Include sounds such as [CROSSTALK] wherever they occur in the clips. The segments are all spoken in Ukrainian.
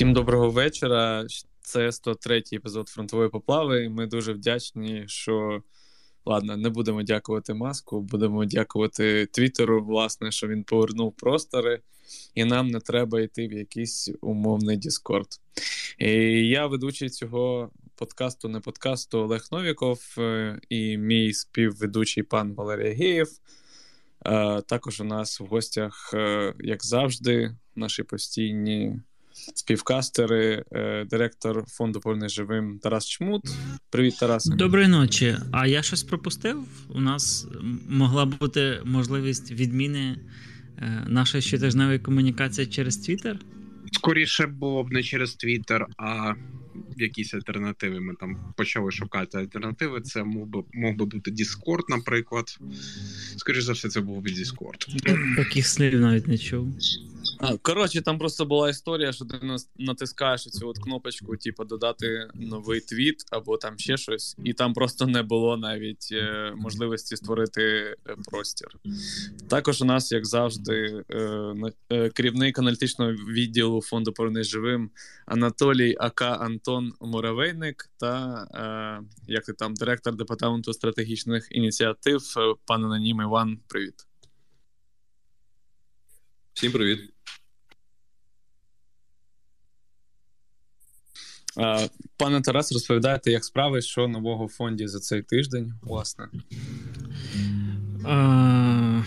Всім доброго вечора. Це 103-й епізод фронтової поплави. Ми дуже вдячні, що ладно, не будемо дякувати маску, будемо дякувати Твіттеру, власне, що він повернув простори, і нам не треба йти в якийсь умовний Діскорд. І Я ведучий цього подкасту, не подкасту Олег Новіков е, і мій співведучий пан Валерій Геєв. Е, також у нас в гостях, е, як завжди, наші постійні співкастери, е, директор фонду «Повний живим Тарас Чмут. Привіт, Тарас. Доброї ночі. А я щось пропустив? У нас могла бути можливість відміни е, нашої щотижневої комунікації через Твіттер? Скоріше було б не через Твіттер, а якісь альтернативи. Ми там почали шукати альтернативи. Це мог би мог би бути Discord, наприклад. Скоріше за все, це був би Discord. Таких слів навіть не чув. Коротше, там просто була історія, що ти натискаєш цю от кнопочку, типу, додати новий твіт або там ще щось, і там просто не було навіть е, можливості створити е, простір. Також у нас, як завжди, е, е, керівник аналітичного відділу фонду «Повернись живим Анатолій АК Антон Муравейник та е, як ти там директор департаменту стратегічних ініціатив, е, пан Анонім Іван. Привіт. Всім привіт. Пане Тарас, розповідаєте, як справи, що нового в фонді за цей тиждень, власне? А,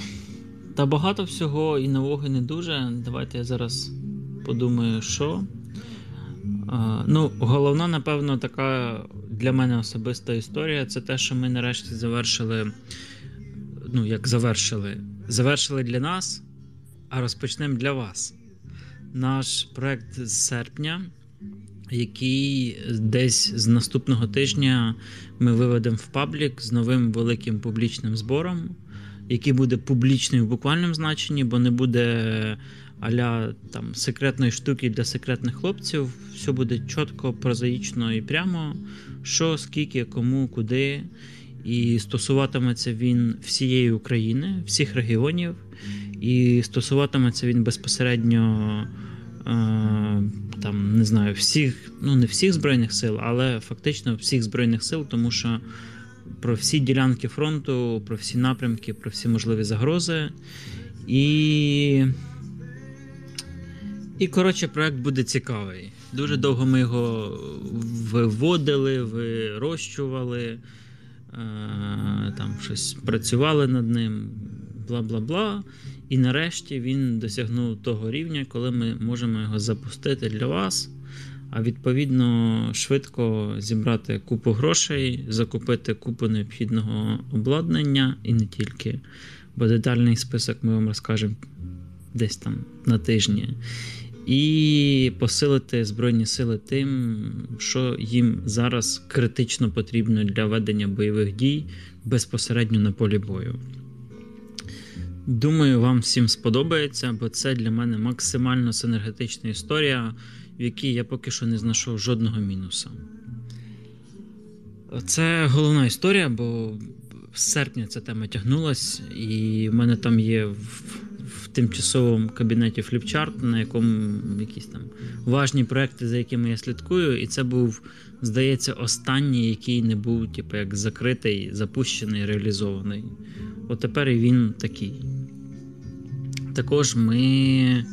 Та багато всього і нового, і не дуже. Давайте я зараз подумаю, що. А, Ну, головна, напевно, така для мене особиста історія це те, що ми нарешті завершили. Ну, як завершили, завершили для нас, а розпочнемо для вас. Наш проект з серпня який десь з наступного тижня ми виведемо в паблік з новим великим публічним збором, який буде публічний в буквальному значенні, бо не буде аля там секретної штуки для секретних хлопців. Все буде чітко, прозаїчно і прямо, що, скільки, кому, куди. І стосуватиметься він всієї України, всіх регіонів, і стосуватиметься він безпосередньо там не знаю, всіх, ну не всіх збройних сил, але фактично всіх збройних сил, тому що про всі ділянки фронту, про всі напрямки, про всі можливі загрози. І. І, коротше, проект буде цікавий. Дуже довго ми його виводили, вирощували, е, там щось працювали над ним, бла бла бла. І нарешті він досягнув того рівня, коли ми можемо його запустити для вас, а відповідно швидко зібрати купу грошей, закупити купу необхідного обладнання і не тільки. Бо детальний список ми вам розкажемо десь там на тижні. І посилити Збройні сили тим, що їм зараз критично потрібно для ведення бойових дій безпосередньо на полі бою. Думаю, вам всім сподобається, бо це для мене максимально синергетична історія, в якій я поки що не знайшов жодного мінуса. Це головна історія, бо з серпня ця тема тягнулась, і в мене там є в, в тимчасовому кабінеті фліпчарт, на якому якісь там важні проекти, за якими я слідкую. І це був, здається, останній, який не був, типу, як закритий, запущений, реалізований. От тепер і він такий. Також ми е,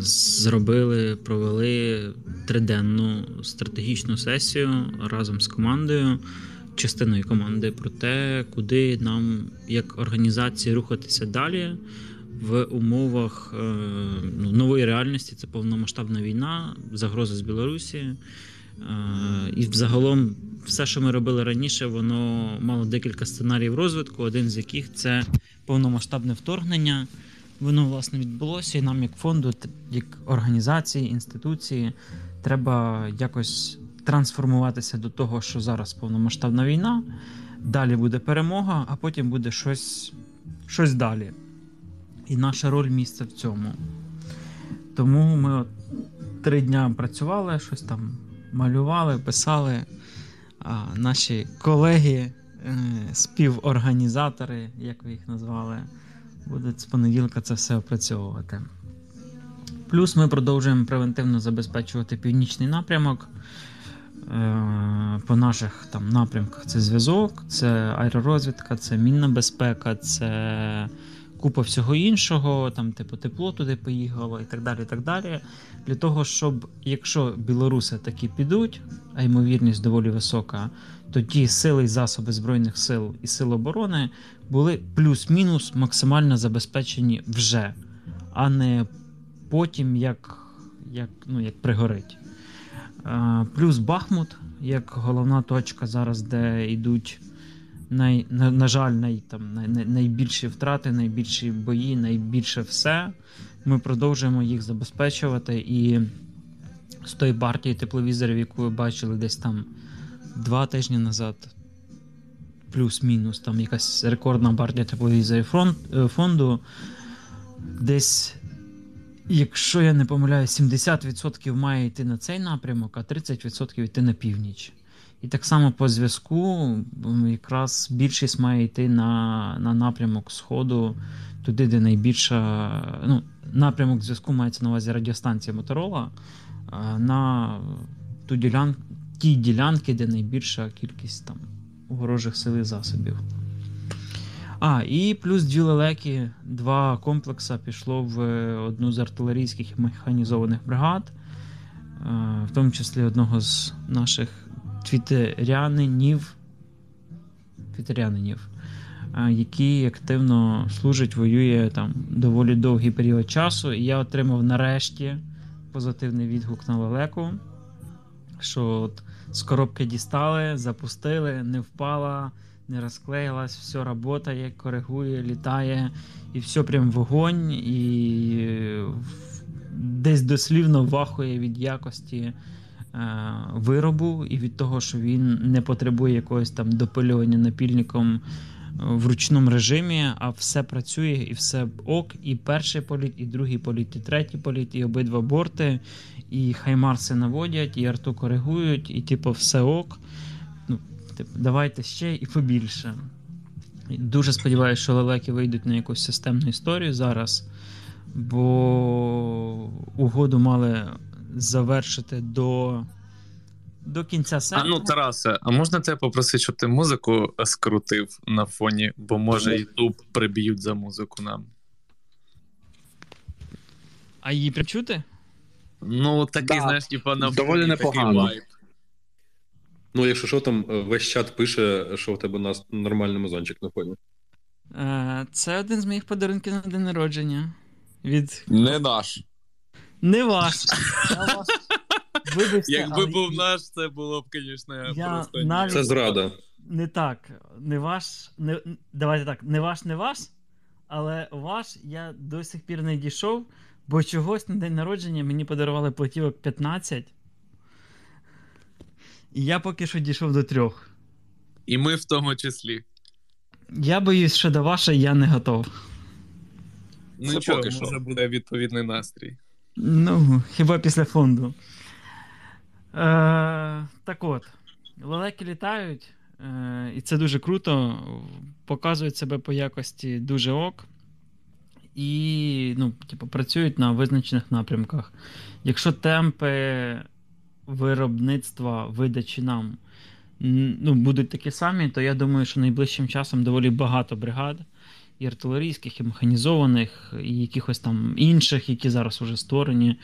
зробили, провели триденну стратегічну сесію разом з командою, частиною команди про те, куди нам як організації рухатися далі в умовах е, ну, нової реальності. Це повномасштабна війна, загроза з Білорусі. Е, і взагалом все, що ми робили раніше, воно мало декілька сценаріїв розвитку, один з яких це повномасштабне вторгнення. Воно власне відбулося, і нам, як фонду, як організації, інституції, треба якось трансформуватися до того, що зараз повномасштабна війна. Далі буде перемога, а потім буде щось, щось далі. І наша роль місце в цьому. Тому ми от три дня працювали, щось там малювали, писали. А Наші колеги, е, співорганізатори, як ви їх назвали, будуть з понеділка це все опрацьовувати. Плюс ми продовжуємо превентивно забезпечувати північний напрямок. Е, по наших там напрямках це зв'язок, це аеророзвідка, це мінна безпека, це купа всього іншого, там, типу, тепло туди поїхало і так далі. і так далі. Для того, щоб якщо білоруси таки підуть, а ймовірність доволі висока, то ті сили і засоби Збройних сил і сил оборони були плюс-мінус максимально забезпечені вже, а не потім, як як, ну, як пригорить. Плюс Бахмут, як головна точка зараз, де йдуть най, на, на жаль, най, там, най, найбільші втрати, найбільші бої, найбільше все. Ми продовжуємо їх забезпечувати. І з тої партії тепловізорів, яку ви бачили десь там два тижні назад, плюс-мінус, там якась рекордна партія тепловізорів е, фонду. Десь, якщо я не помиляю, 70% має йти на цей напрямок, а 30% йти на північ. І так само по зв'язку, якраз більшість має йти на на напрямок Сходу, туди, де найбільша. ну, Напрямок зв'язку мається на увазі радіостанція Моторола, на ту ділян... ті ділянки, де найбільша кількість там ворожих сил і засобів. А, і плюс дві лелеки, два комплекси пішло в одну з артилерійських механізованих бригад, в тому числі одного з наших твітерянинів, твітерянинів, які активно служать, воює там доволі довгий період часу. І я отримав нарешті позитивний відгук на лелеку, що от з коробки дістали, запустили, не впала, не розклеїлась, все працює, коригує, літає, і все прям вогонь, і десь дослівно вахує від якості. Е, виробу, і від того, що він не потребує якогось там допилювання напільником в ручному режимі, а все працює і все ок. І перший політ, і другий політ, і третій політ, і обидва борти, і хаймарси наводять, і арту коригують, і типу все ок. Ну, типу, Давайте ще і побільше. Дуже сподіваюся, що лелеки вийдуть на якусь системну історію зараз, бо угоду мали завершити до до кінця серпня. А ну, Тарасе, а можна тебе попросити, щоб ти музику скрутив на фоні, бо може Ютуб приб'ють за музику нам. А її причути? Ну, такий, да. знаєш, типа на доволі непогано. Ну, якщо що, там е, весь чат пише, що в тебе нас нормальний мазончик на фоні. Е, це один з моїх подарунків на день народження. Від... Не наш. Не ваш. [LAUGHS] Вибачте, Якби був наш, це було б, звісно, просто навіть... Це зрада. Не так. Не ваш. Не... Давайте так, не ваш, не ваш, але ваш я до сих пір не дійшов, бо чогось на день народження мені подарували платівок 15. І я поки що дійшов до трьох. І ми в тому числі. Я боюсь, що до вашої я не готов. Ну, нічого, може буде відповідний настрій. Ну, хіба після фонду. Е, Так от, лелеки літають, е, і це дуже круто. Показують себе по якості дуже ок. І ну, типу, працюють на визначених напрямках. Якщо темпи виробництва видачі нам ну, будуть такі самі, то я думаю, що найближчим часом доволі багато бригад і артилерійських, і механізованих, і якихось там інших, які зараз вже створені,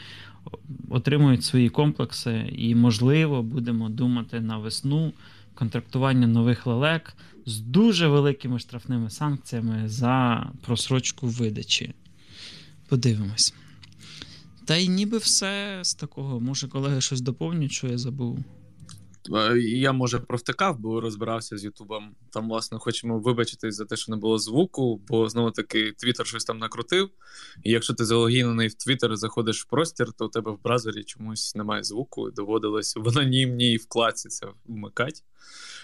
отримують свої комплекси, і, можливо, будемо думати на весну контрактування нових лелек з дуже великими штрафними санкціями за просрочку видачі. Подивимось. Та й ніби все з такого. Може, колеги щось доповнюють, що я забув. Е, я може провтикав, бо розбирався з Ютубом. Там, власне, хочемо вибачитись за те, що не було звуку, бо знову таки Твіттер щось там накрутив. І якщо ти залогінений в Твіттер заходиш в простір, то у тебе в браузері чомусь немає звуку. Доводилось в анонімній вкладці це вмикати.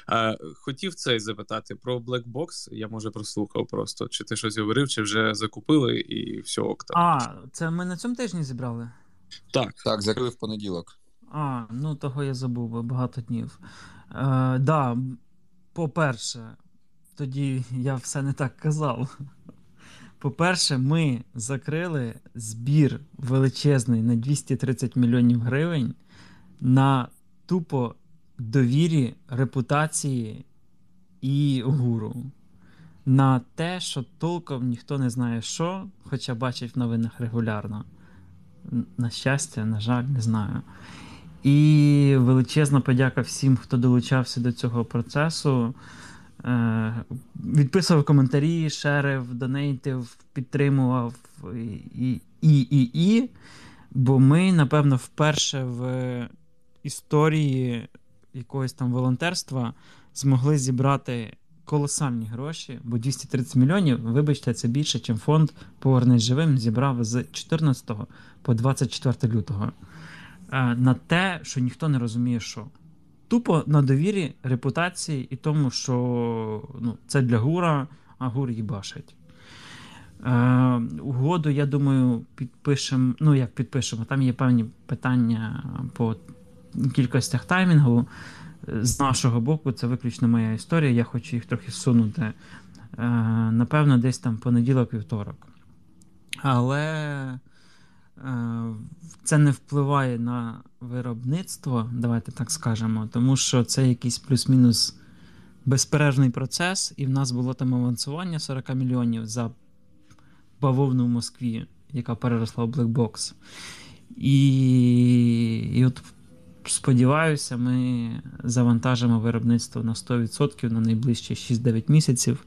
А, Хотів цей запитати про Black Box, Я може прослухав просто. Чи ти щось говорив, чи вже закупили і все ок. А, це ми на цьому тижні зібрали? Так. Так, закрили в понеділок. А, ну того я забув багато днів. Е, да, По-перше, тоді я все не так казав. По-перше, ми закрили збір величезний на 230 мільйонів гривень на тупо довірі, репутації і гуру. На те, що толком ніхто не знає що, хоча бачить в новинах регулярно. На щастя, на жаль, не знаю. І величезна подяка всім, хто долучався до цього процесу. Е, Відписував коментарі, шерив, донейтив, підтримував і, і, і, і. Бо ми, напевно, вперше в історії якогось там волонтерства змогли зібрати колосальні гроші, бо 230 мільйонів, вибачте, це більше, ніж фонд Повернись живим зібрав з 14 по 24 лютого. Е, на те, що ніхто не розуміє, що. Тупо на довірі, репутації і тому, що ну, це для гура, а гур їбашить. Е, Угоду, я думаю, підпишемо. Ну, як підпишемо, там є певні питання по кількостях таймінгу. З нашого боку, це виключно моя історія. Я хочу їх трохи всунути. Е, Напевно, десь там понеділок-вівторок. Але це не впливає на виробництво, давайте так скажемо, тому що це якийсь плюс-мінус безперервний процес, і в нас було там авансування 40 мільйонів за бавовну в Москві, яка переросла в блекбокс. І, і от сподіваюся, ми завантажимо виробництво на 100% на найближчі 6-9 місяців.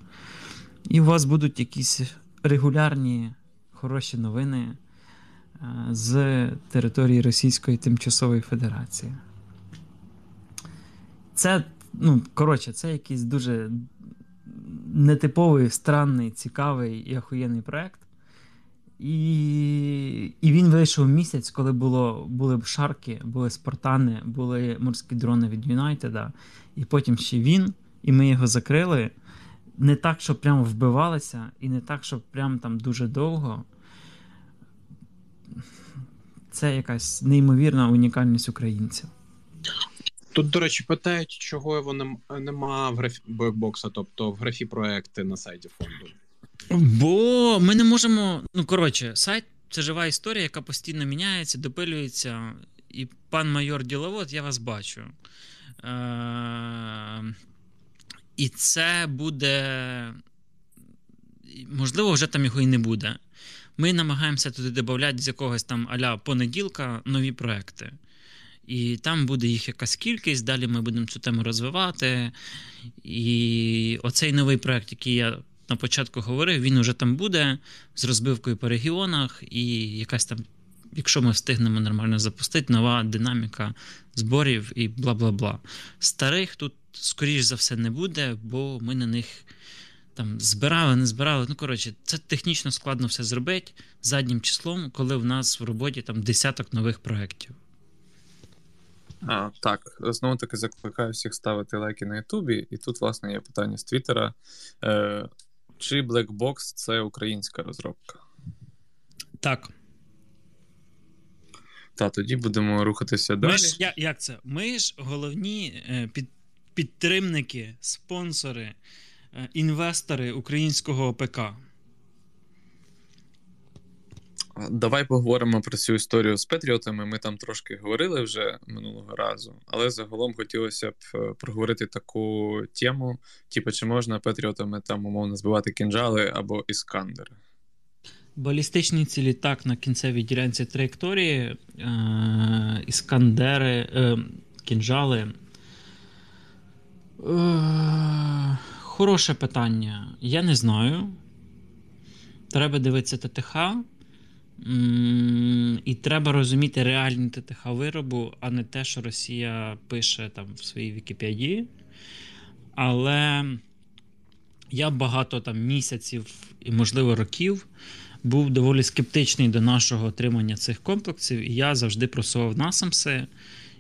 І у вас будуть якісь регулярні хороші новини з території Російської Тимчасової Федерації. Це, ну, коротше, це якийсь дуже нетиповий, странний, цікавий і охуєнний проект. І і він вийшов місяць, коли було, були б шарки, були спартани, були морські дрони від Юнайтеда, і потім ще він, і ми його закрили. Не так, щоб прямо вбивалися, і не так, щоб прямо там дуже довго. Це якась неймовірна унікальність українців. Тут, до речі, питають, чого його нема в графі бекбокса, тобто в графі проекти на сайті фонду. Бо ми не можемо. Ну, коротше, сайт це жива історія, яка постійно міняється, допилюється. І пан майор діловод, я вас бачу. Е- І це буде. Можливо, вже там його і не буде. Ми намагаємося туди додати з якогось там аля понеділка нові проекти. І там буде їх якась кількість, далі ми будемо цю тему розвивати. І оцей новий проект, який я на початку говорив, він уже там буде з розбивкою по регіонах, і якась там, якщо ми встигнемо нормально запустити, нова динаміка зборів і бла бла бла. Старих тут, скоріш за все, не буде, бо ми на них там збирали, не збирали. Ну, коротше, це технічно складно все зробити заднім числом, коли в нас в роботі там десяток нових проєктів. А, Так, знову таки закликаю всіх ставити лайки на Ютубі, і тут, власне, є питання з Твіттера. Е, Чи Blackbox це українська розробка? Так. Та, тоді будемо рухатися далі. Ми ж, як, як це? Ми ж головні е, під, підтримники, спонсори, інвестори українського ОПК. Давай поговоримо про цю історію з Петріотами. Ми там трошки говорили вже минулого разу, але загалом хотілося б е, проговорити таку тему: типу, чи можна Петріотами там умовно збивати кінжали або іскандери? Балістичні цілі так на кінцевій ділянці траєкторії, е- іскандери, е- кінжали. Е- Хороше питання. Я не знаю. Треба дивитися ТТХ. І треба розуміти реальні ТТХ виробу, а не те, що Росія пише там в своїй Вікіпедії. Але я багато там місяців і, можливо, років був доволі скептичний до нашого отримання цих комплексів, і я завжди просував насамси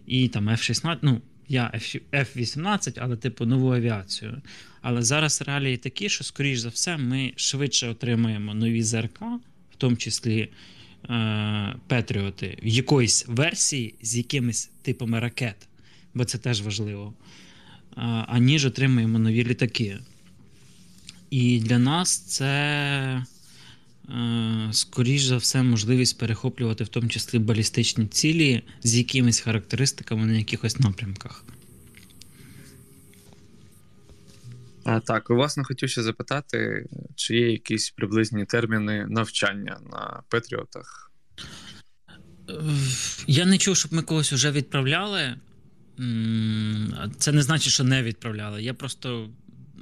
і там F-16, ну, я F-18, але типу нову авіацію. Але зараз реалії такі, що, скоріш за все, ми швидше отримаємо нові ЗРК в тому числі е, Петріоти, в якоїсь версії з якимись типами ракет, бо це теж важливо, е, аніж отримаємо нові літаки. І для нас це скоріш за все, можливість перехоплювати в тому числі балістичні цілі з якимись характеристиками на якихось напрямках. А, Так, власне, хотів ще запитати, чи є якісь приблизні терміни навчання на Петріотах? Я не чув, щоб ми когось вже відправляли. Це не значить, що не відправляли. Я просто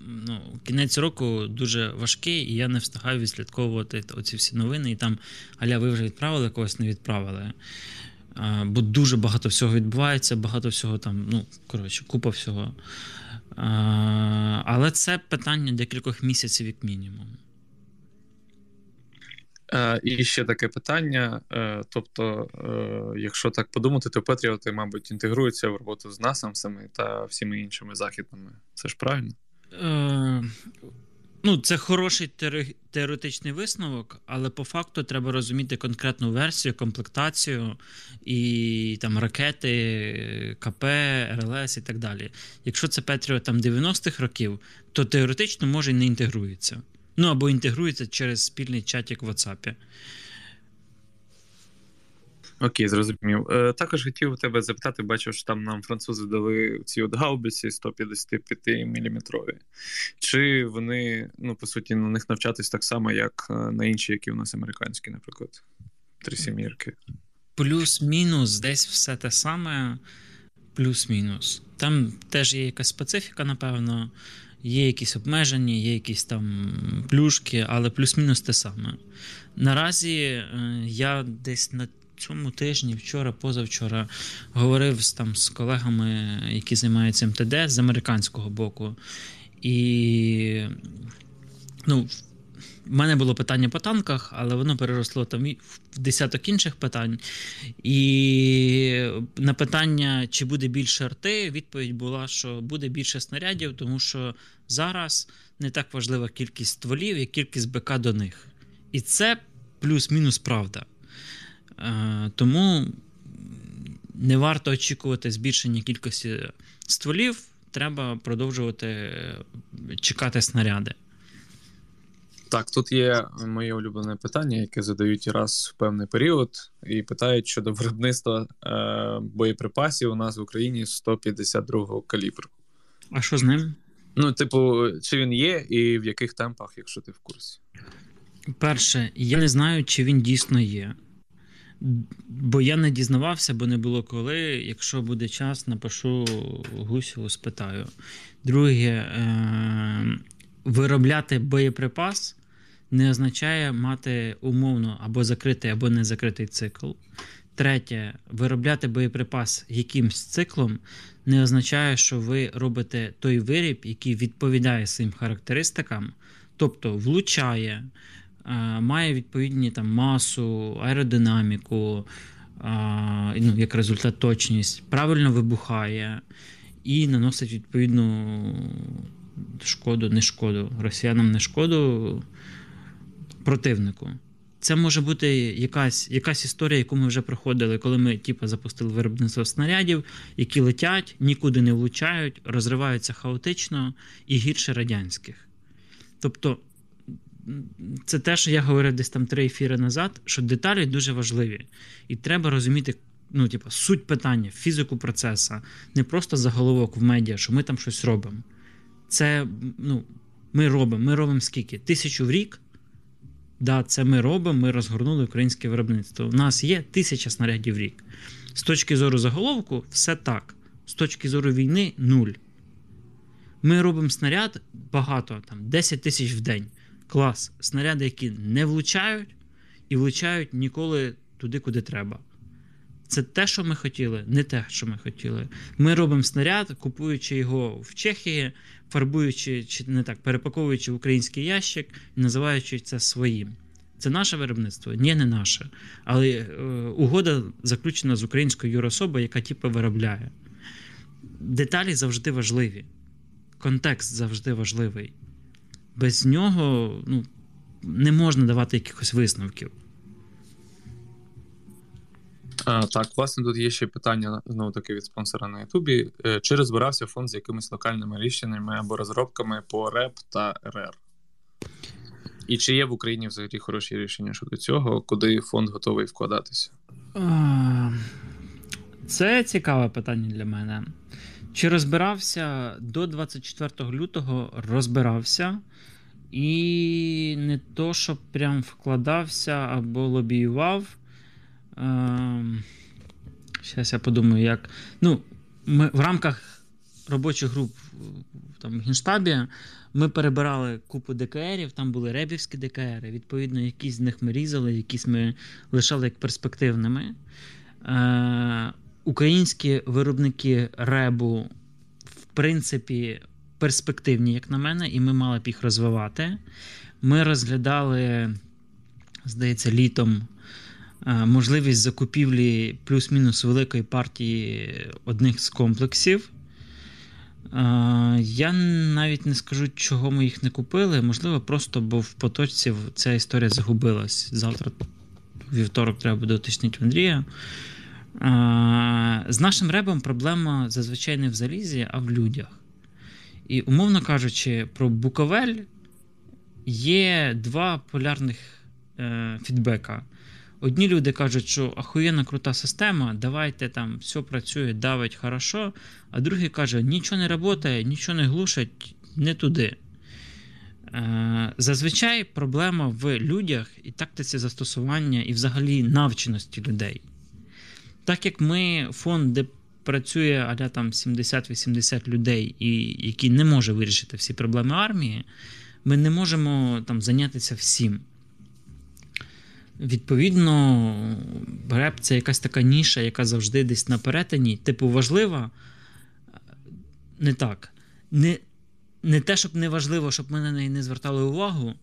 ну, кінець року дуже важкий, і я не встигаю відслідковувати оці всі новини. І там, аля, ви вже відправили, когось не відправили. Бо дуже багато всього відбувається, багато всього там, ну, коротше, купа всього. Але це питання декількох місяців, як мінімум. І ще таке питання. Е, тобто, е, якщо так подумати, то Петріоти, мабуть, інтегруються в роботу з насамсами та всіми іншими західними. Це ж правильно? Е, Ну, це хороший теоретичний висновок, але по факту треба розуміти конкретну версію, комплектацію і там ракети, КП, РЛС і так далі. Якщо це Петріот там 90-х років, то теоретично може і не інтегрується. Ну або інтегрується через спільний чатик в WhatsApp. Окей, зрозумів. Е, також хотів у тебе запитати, бачив, що там нам французи дали ці от гаубиці 155 мм. Чи вони, ну, по суті, на них навчатись так само, як е, на інші, які у нас американські, наприклад, три сімірки? Плюс-мінус, десь все те саме, плюс-мінус. Там теж є якась специфіка, напевно. Є якісь обмеження, є якісь там плюшки, але плюс-мінус те саме. Наразі е, я десь на цьому тижні, вчора, позавчора, говорив з, там з колегами, які займаються МТД з американського боку. І ну, в мене було питання по танках, але воно переросло там в десяток інших питань. І на питання, чи буде більше арти, відповідь була, що буде більше снарядів, тому що зараз не так важлива кількість стволів, як кількість БК до них. І це плюс-мінус правда. Е, тому не варто очікувати збільшення кількості стволів, треба продовжувати чекати снаряди. Так, тут є моє улюблене питання, яке задають раз в певний період, і питають щодо виробництва е, боєприпасів у нас в Україні 152-го калібру. А що з ним? Ну, типу, чи він є, і в яких темпах, якщо ти в курсі? Перше, я не знаю, чи він дійсно є. Бо я не дізнавався, бо не було коли. Якщо буде час, напишу Гусєву, спитаю. Друге, е- виробляти боєприпас не означає мати умовно або закритий, або не закритий цикл. Третє, виробляти боєприпас якимсь циклом не означає, що ви робите той виріб, який відповідає своїм характеристикам, тобто влучає, має відповідні там масу, аеродинаміку, ну, як результат точність, правильно вибухає і наносить відповідну шкоду, не шкоду, росіянам не шкоду противнику. Це може бути якась якась історія, яку ми вже проходили, коли ми типу, запустили виробництво снарядів, які летять, нікуди не влучають, розриваються хаотично і гірше радянських. Тобто, це те, що я говорив десь там три ефіри назад, що деталі дуже важливі. І треба розуміти ну, типу, суть питання, фізику процесу, не просто заголовок в медіа, що ми там щось робимо. Це ну, ми робимо. Ми робимо скільки? Тисячу в рік. Да, це ми робимо, ми розгорнули українське виробництво. У нас є тисяча снарядів в рік. З точки зору заголовку, все так. З точки зору війни нуль. Ми робимо снаряд багато, там 10 тисяч в день. Клас. Снаряди, які не влучають, і влучають ніколи туди, куди треба. Це те, що ми хотіли, не те, що ми хотіли. Ми робимо снаряд, купуючи його в Чехії, фарбуючи чи не так, перепаковуючи в український ящик і називаючи це своїм. Це наше виробництво? Ні, не наше. Але е, угода заключена з українською юрособою, яка типу виробляє. Деталі завжди важливі. Контекст завжди важливий. Без нього ну, не можна давати якихось висновків. А, Так, власне, тут є ще питання знову таки від спонсора на Ютубі. Е, чи розбирався фонд з якимись локальними рішеннями або розробками по РЕП та РР? І чи є в Україні взагалі хороші рішення щодо цього, куди фонд готовий вкладатися? Це цікаве питання для мене. Чи розбирався до 24 лютого розбирався, і не то, щоб прям вкладався або лобіював. Ем, Зараз я подумаю, як. Ну, ми в рамках робочих груп там, в Генштабі ми перебирали купу ДКРів, там були ребівські ДКРи. Відповідно, якісь з них ми різали, якісь ми лишали як перспективними. Е, Українські виробники ребу, в принципі, перспективні, як на мене, і ми мали б їх розвивати. Ми розглядали, здається, літом е, можливість закупівлі плюс-мінус великої партії одних з комплексів. Е, я навіть не скажу, чого ми їх не купили. Можливо, просто бо в поточці ця історія загубилась. Завтра, вівторок, треба буде уточнити Андрія. Е, з нашим ребом проблема зазвичай не в залізі, а в людях. І, умовно кажучи, про Буковель є два полярних е, фідбека. Одні люди кажуть, що ахуєнна крута система, давайте там все працює, давить хорошо. А другі кажуть, нічого не працює, нічого не глушить, не туди. Е, зазвичай проблема в людях і тактиці застосування, і взагалі навченості людей. Так як ми фонд, де працює аля там 70-80 людей, і які не може вирішити всі проблеми армії, ми не можемо там зайнятися всім. Відповідно, реп це якась така ніша, яка завжди десь на перетині, типу, важлива. Не так. Не не те, щоб не важливо, щоб ми на неї не звертали увагу,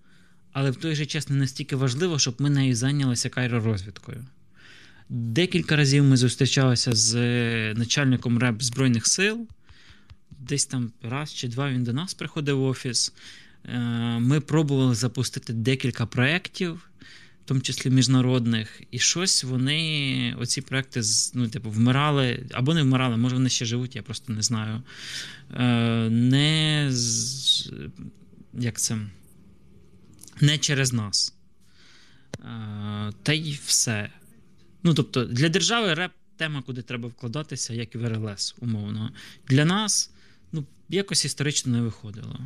але в той же час не настільки важливо, щоб ми нею зайнялися кайророзвідкою. Декілька разів ми зустрічалися з начальником РЕБ Збройних сил. Десь там раз чи два він до нас приходив в офіс. Е, ми пробували запустити декілька проєктів, в тому числі міжнародних, і щось вони, оці проекти, ну, типу, вмирали або не вмирали, може вони ще живуть, я просто не знаю. Е, не як це? Не через нас. Е, та й все. Ну, тобто, для держави реп тема, куди треба вкладатися, як і в РЛС, умовно. Для нас ну, якось історично не виходило.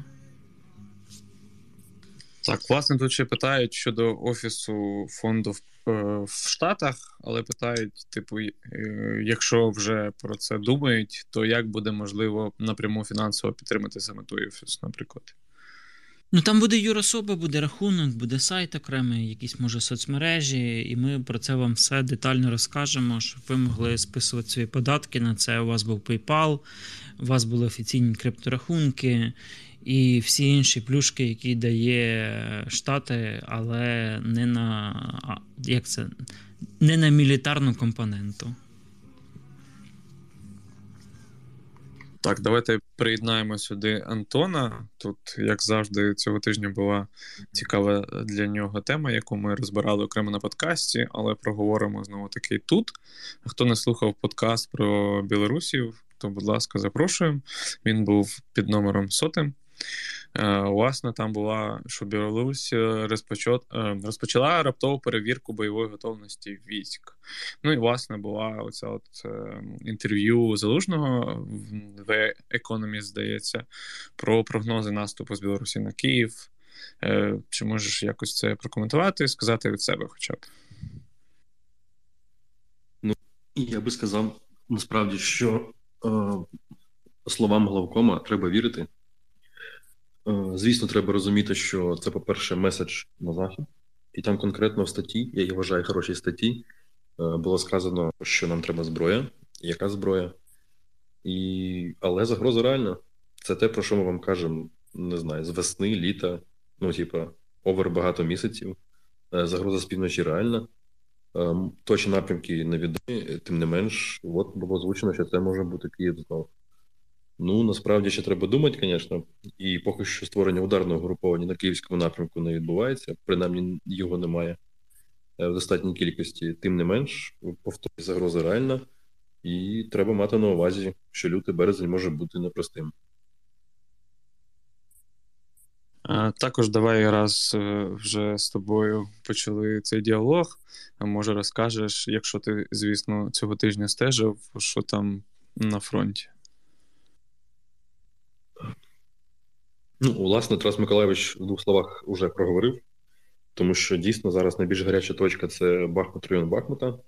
Так, власне, тут ще питають щодо офісу фонду в, е, Штатах, але питають: типу, е, якщо вже про це думають, то як буде можливо напряму фінансово підтримати саме той офіс, наприклад? Ну там буде юрособа, буде рахунок, буде сайт окремий, якісь може соцмережі, і ми про це вам все детально розкажемо, щоб ви могли списувати свої податки на це. У вас був PayPal, у вас були офіційні крипторахунки і всі інші плюшки, які дає штати, але не на як це, не на мілітарну компоненту. Так, давайте приєднаємо сюди Антона. Тут, як завжди, цього тижня була цікава для нього тема, яку ми розбирали окремо на подкасті, але проговоримо знову таки тут. Хто не слухав подкаст про білорусів, то, будь ласка, запрошуємо. Він був під номером сотим. Е, власне, там була, що Білорусь е, розпочала раптову перевірку бойової готовності військ. Ну і власне була оця от е, інтерв'ю залужного в Економіст, здається, про прогнози наступу з Білорусі на Київ. Чи можеш якось це прокоментувати і сказати від себе хоча б? Ну, я би сказав насправді, що е, словам главкома треба вірити. Е, звісно, треба розуміти, що це, по-перше, меседж на захід, і там конкретно в статті, я її вважаю хорошій статті, е, було сказано, що нам треба зброя, яка зброя. І... Але загроза реальна. Це те, про що ми вам кажемо, не знаю, з весни, літа, ну, типа, овер багато місяців. Е, загроза з півночі реальна. Точні напрямки невідомі, тим не менш, от було озвучено, що це може бути Київ знову. Ну насправді ще треба думати, звісно, і поки що створення ударного груповання на київському напрямку не відбувається, принаймні його немає е, в достатній кількості. Тим не менш, повторюю, загроза реальна, і треба мати на увазі, що лютий березень може бути непростим. Також давай раз е, вже з тобою почали цей діалог. А може розкажеш, якщо ти, звісно, цього тижня стежив, що там на фронті? Ну, власне, Тарас Миколаївич в двох словах вже проговорив, тому що дійсно зараз найбільш гаряча точка це Бахмут, район Бахмута,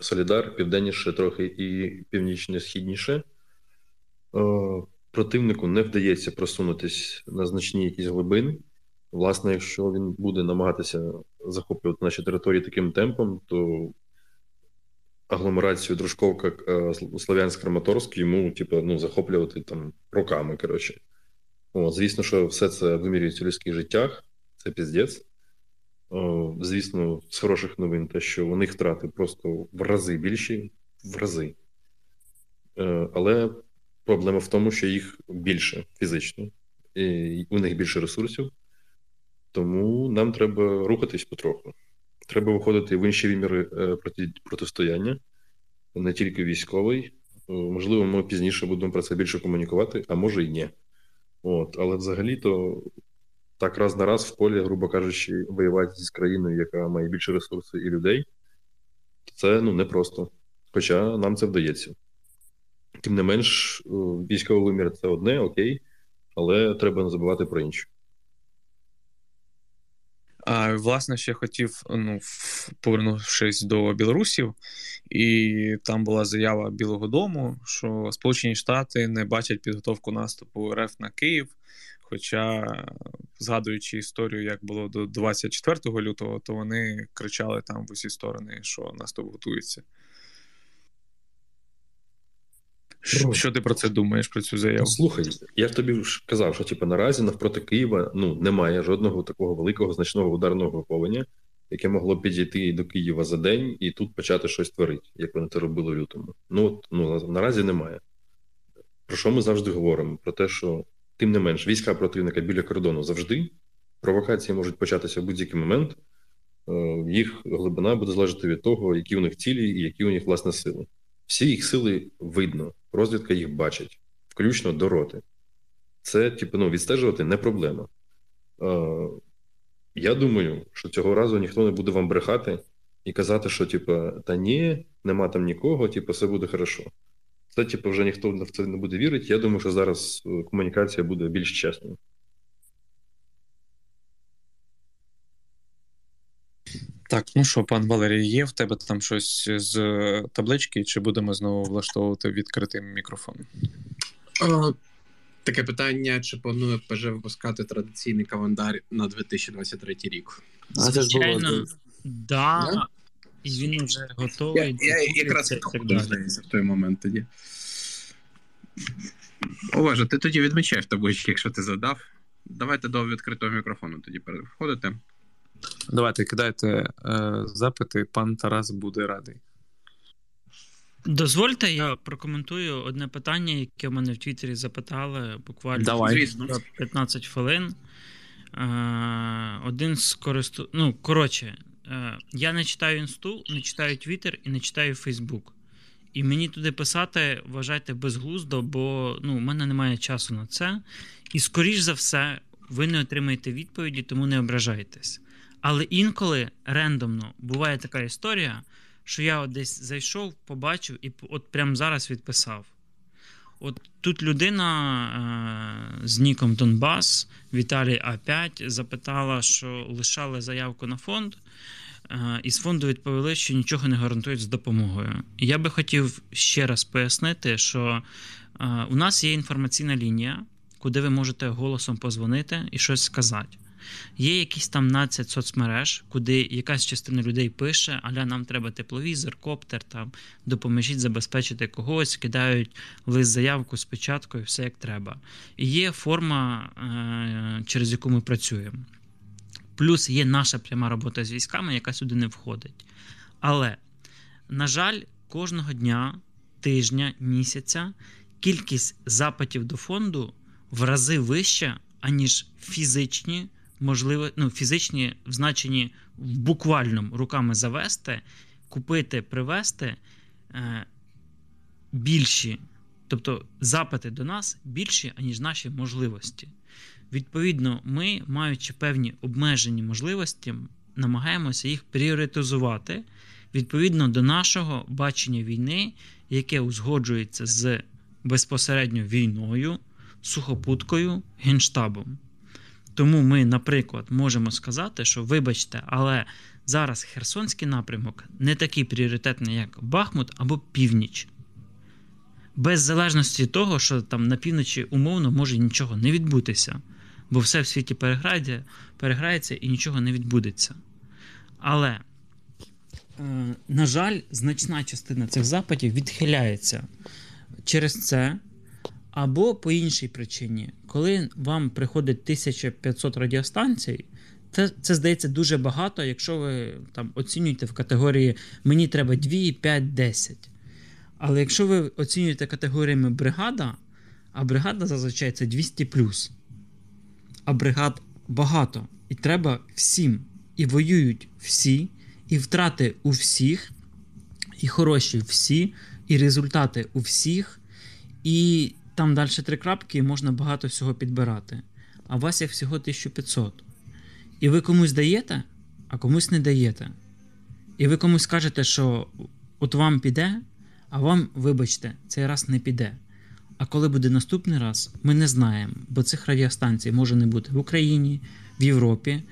Солідар, південніше, трохи і північно-східніше. Е, противнику не вдається просунутись на значні якісь глибини. Власне, якщо він буде намагатися захоплювати наші території таким темпом, то агломерацію Дружковка е, Слов'янськ Краматорськ йому, типу, ну, захоплювати там роками. коротше. О, Звісно, що все це вимірюється в людських життях, це піздець. Звісно, з хороших новин, те, що у них втрати просто в рази більші, в рази. Е, але Проблема в тому, що їх більше фізично, і у них більше ресурсів, тому нам треба рухатись потроху. Треба виходити в інші виміри е, проти, протистояння, не тільки військовий. Е, можливо, ми пізніше будемо про це більше комунікувати, а може і ні. От, Але взагалі-то так раз на раз в полі, грубо кажучи, воювати з країною, яка має більше ресурсів і людей, це ну, непросто. Хоча нам це вдається. Тим не менш, е, військовий вимір це одне, окей, але треба не забувати про інше. А, Власне, ще хотів, ну, повернувшись до білорусів, і там була заява Білого Дому, що Сполучені Штати не бачать підготовку наступу РФ на Київ. Хоча, згадуючи історію, як було до 24 лютого, то вони кричали там в усі сторони, що наступ готується. Що, що ти про це думаєш про цю заяву? Слухай, я ж тобі ж казав, що типу, наразі навпроти Києва ну немає жодного такого великого значного ударного груповання, яке могло підійти до Києва за день і тут почати щось творити, як вони це робили в лютому. Ну ну наразі немає. Про що ми завжди говоримо? Про те, що тим не менш війська противника біля кордону завжди провокації можуть початися в будь-який момент. Е, їх глибина буде залежати від того, які у них цілі і які у них власне сили. Всі їх сили видно розвідка їх бачить, включно до роти. Це, типу, ну, відстежувати не проблема. Е, Я думаю, що цього разу ніхто не буде вам брехати і казати, що, типу, та ні, нема там нікого, типу, все буде хорошо. Це, типу, вже ніхто в це не буде вірити. Я думаю, що зараз е, комунікація буде більш чесною. Так, ну що, пан Валерій, є в тебе там щось з таблички, чи будемо знову влаштовувати відкритим мікрофон? Таке питання: чи планує ПЖ випускати традиційний календар на 2023 рік? А це ж було да, да, і він вже готовий. Я, я якраз здається в той момент тоді. Олеже, ти тоді відмічаєш таблички, якщо ти задав. Давайте до відкритого мікрофону тоді переходите. Давайте кидайте е, запити, пан Тарас буде радий. Дозвольте, я прокоментую одне питання, яке в мене в Твіттері запитали буквально Давай. 15 хвилин. Е, один з користу... Ну, коротше, е, я не читаю інсту, не читаю Твіттер і не читаю Фейсбук. І мені туди писати, вважайте, безглуздо, бо ну, у мене немає часу на це. І, скоріш за все, ви не отримаєте відповіді, тому не ображайтесь. Але інколи рендомно буває така історія, що я от десь зайшов, побачив і от прямо зараз відписав. От тут людина е- з Ніком Донбас, Віталій А5, запитала, що лишали заявку на фонд, е- і з фонду відповіли, що нічого не гарантують з допомогою. Я би хотів ще раз пояснити, що е- у нас є інформаційна лінія, куди ви можете голосом позвонити і щось сказати. Є якісь там нацять соцмереж, куди якась частина людей пише, аля нам треба тепловізор, коптер, там допоможіть забезпечити когось, кидають лист заявку з печаткою, все як треба. І є форма, е, через яку ми працюємо. Плюс є наша пряма робота з військами, яка сюди не входить. Але, на жаль, кожного дня, тижня, місяця кількість запитів до фонду в рази вища, аніж фізичні можливо, ну, фізичні в значенні в буквальному руками завести, купити, привезти е, більші, тобто запити до нас більші, аніж наші можливості. відповідно, ми, маючи певні обмежені можливості, намагаємося їх пріоритизувати відповідно до нашого бачення війни, яке узгоджується з безпосередньо війною, сухопуткою, генштабом. Тому ми, наприклад, можемо сказати, що, вибачте, але зараз Херсонський напрямок не такий пріоритетний, як Бахмут або Північ. Без залежності того, що там на півночі умовно може нічого не відбутися, бо все в світі переграє, переграється і нічого не відбудеться. Але, е, на жаль, значна частина цих запитів відхиляється через це. Або по іншій причині, коли вам приходить 1500 радіостанцій, це це здається дуже багато, якщо ви там оцінюєте в категорії мені треба 2, 5, 10. Але якщо ви оцінюєте категоріями бригада, а бригада зазвичай це 200 а бригад багато. І треба всім. І воюють всі, і втрати у всіх, і хороші всі, і результати у всіх. І там далі три крапки, і можна багато всього підбирати. А у вас є всього 1500. І ви комусь даєте, а комусь не даєте. І ви комусь кажете, що от вам піде, а вам, вибачте, цей раз не піде. А коли буде наступний раз, ми не знаємо, бо цих радіостанцій може не бути в Україні, в Європі.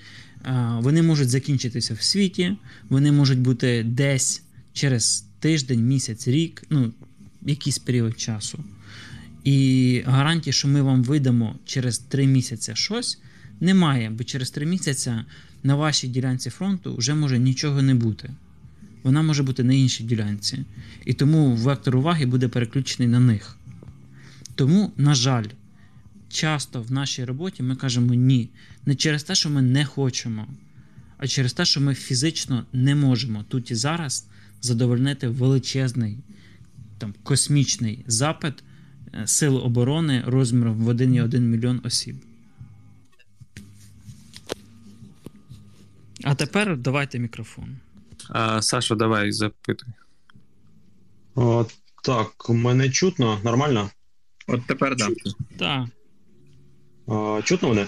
Вони можуть закінчитися в світі, вони можуть бути десь через тиждень, місяць, рік, ну, якийсь період часу. І гарантії, що ми вам видамо через три місяці щось, немає, бо через три місяці на вашій ділянці фронту вже може нічого не бути. Вона може бути на іншій ділянці. І тому вектор уваги буде переключений на них. Тому, на жаль, часто в нашій роботі ми кажемо ні. Не через те, що ми не хочемо, а через те, що ми фізично не можемо тут і зараз задовольнити величезний там, космічний запит Сил оборони розміром в 1,1 мільйон осіб. А тепер давайте мікрофон. А, Саша, давай запитуй. О, Так, мене чутно, нормально? От тепер так. Так. Чутно мене?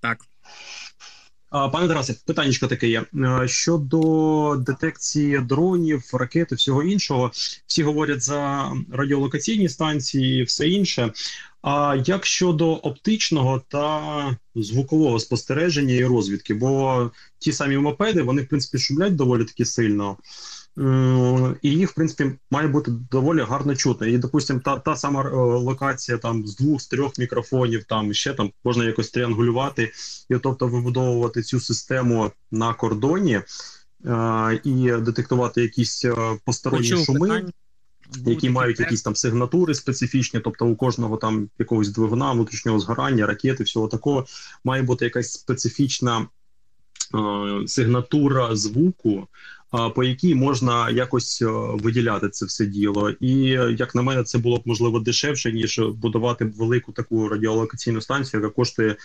Так. Пане Тарасе, питання таке є щодо детекції дронів, ракет і всього іншого. Всі говорять за радіолокаційні станції, і все інше. А як щодо оптичного та звукового спостереження і розвідки? Бо ті самі мопеди вони в принципі шумлять доволі таки сильно. І їх, в принципі, має бути доволі гарно чутно. І, допустимо, та та сама е, локація там з двох з трьох мікрофонів, там ще там можна якось тріангулювати, і тобто вибудовувати цю систему на кордоні е, і детектувати якісь е, посторонні Почув шуми. Питання. Які мають якісь там сигнатури специфічні, тобто у кожного там якогось двигуна, внутрішнього згорання, ракети, всього такого, має бути якась специфічна е, сигнатура звуку, по якій можна якось е, виділяти це все діло. І як на мене, це було б можливо дешевше ніж будувати велику таку радіолокаційну станцію, яка коштує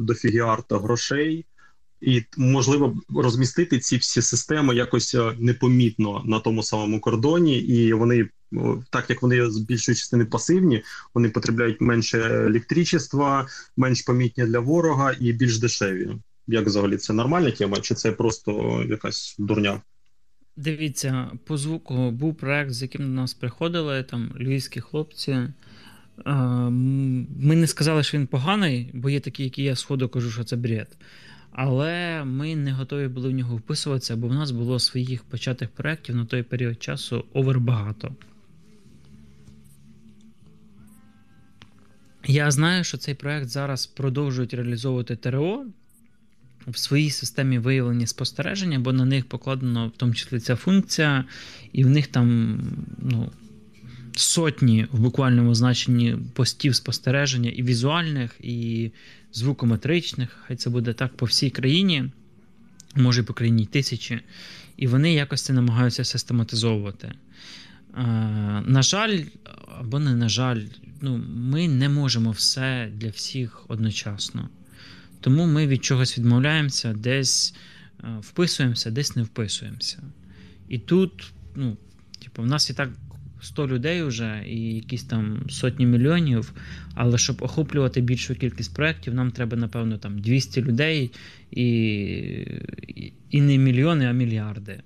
до фігіарта грошей. І можливо розмістити ці всі системи якось е, непомітно на тому самому кордоні, і вони так як вони з більшої частини пасивні, вони потребляють менше електричества, менш помітні для ворога і більш дешеві. Як взагалі це нормальна тема, чи це просто якась дурня? Дивіться, по звуку був проект, з яким до нас приходили там львівські хлопці. Е, ми не сказали, що він поганий, бо є такі, які я сходу кажу, що це бред. Але ми не готові були в нього вписуватися, бо в нас було своїх початих проєктів на той період часу овербагато. Я знаю, що цей проект зараз продовжують реалізовувати ТРО в своїй системі виявлення спостереження, бо на них покладено в тому числі ця функція, і в них там ну, сотні в буквальному значенні постів спостереження і візуальних, і звукометричних. Хай це буде так по всій країні, може і по країні тисячі. І вони якось це намагаються систематизовувати. На жаль, або не на жаль, ну, ми не можемо все для всіх одночасно. Тому ми від чогось відмовляємося, десь е, вписуємося, десь не вписуємося. І тут, ну, типу, в нас і так 100 людей вже і якісь там сотні мільйонів. Але щоб охоплювати більшу кількість проєктів, нам треба, напевно, там 200 людей і, і не мільйони, а мільярди.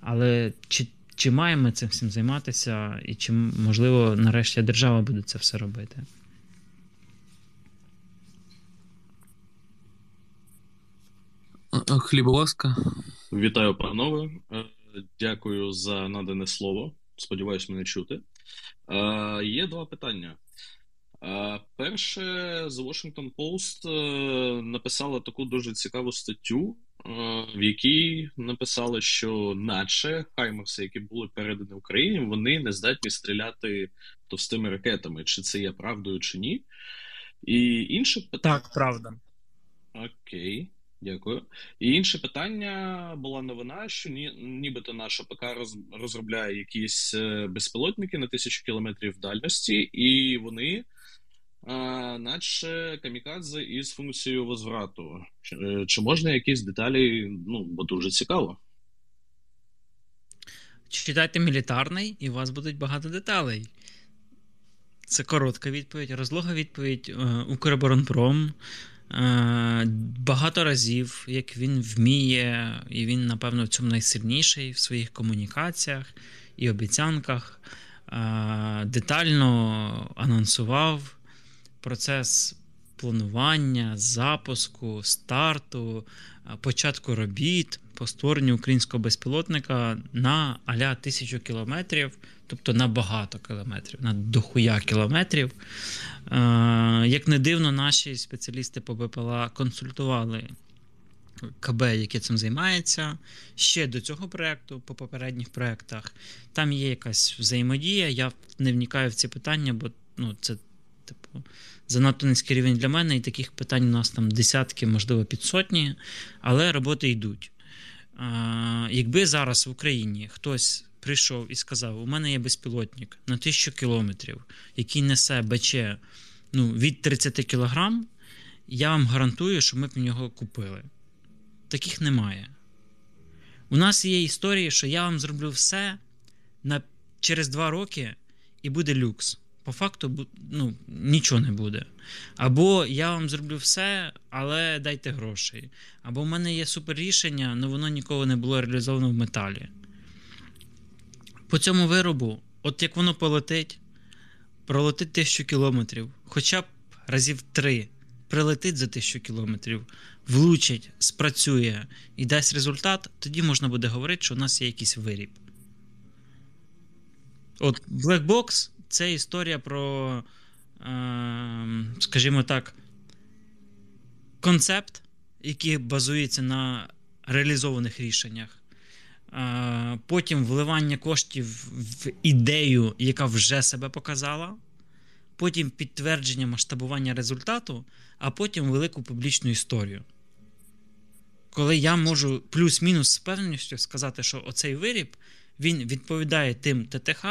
Але чи чи маємо цим всім займатися, і чи можливо нарешті держава буде це все робити? Хлібовозка. Вітаю, панове. Е, дякую за надане слово. Сподіваюсь, мене чути. Е, є два питання. Е, перше, The Washington Post написала таку дуже цікаву статтю, в якій написали, що, наче Хаймерси, які були передані Україні, вони не здатні стріляти товстими ракетами. Чи це є правдою, чи ні? І інше питання. Так, правда. Окей. Дякую. І інше питання була новина, що ні, нібито наша ПК роз, розробляє якісь е, безпілотники на тисячу кілометрів дальності, і вони, а, наче камікадзе із функцією возврату. Чи, е, чи можна якісь деталі? Ну, бо дуже цікаво. Читайте мілітарний, і у вас будуть багато деталей. Це коротка відповідь. Розлога відповідь е, Укроборонпром Е, багато разів, як він вміє, і він, напевно, в цьому найсильніший в своїх комунікаціях і обіцянках, е, детально анонсував процес планування, запуску, старту, е, початку робіт по створенню українського безпілотника на аля тисячу кілометрів, тобто на багато кілометрів, на дохуя кілометрів. Е, як не дивно, наші спеціалісти по БПЛА консультували КБ, яке цим займається. Ще до цього проєкту, по попередніх проєктах, там є якась взаємодія. Я не вникаю в ці питання, бо ну, це типу, занадто низький рівень для мене, і таких питань у нас там десятки, можливо, під сотні, але роботи йдуть. А, Якби зараз в Україні хтось прийшов і сказав: у мене є безпілотник на тисячу кілометрів, який несе БЧ ну, від 30 кілограм, я вам гарантую, що ми б нього купили. Таких немає. У нас є історії, що я вам зроблю все на, через два роки і буде люкс. По факту, ну, нічого не буде. Або я вам зроблю все, але дайте грошей. Або в мене є супер рішення, але воно ніколи не було реалізовано в металі. По цьому виробу, от як воно полетить, пролетить тисячу кілометрів, хоча б разів три, прилетить за тисячу кілометрів, влучить, спрацює і дасть результат, тоді можна буде говорити, що у нас є якийсь виріб. От Black Box це історія про, е, скажімо так, концепт, який базується на реалізованих рішеннях. Е, потім вливання коштів в ідею, яка вже себе показала. Потім підтвердження масштабування результату, а потім велику публічну історію. Коли я можу плюс-мінус з певністю сказати, що оцей виріб він відповідає тим ТТХ,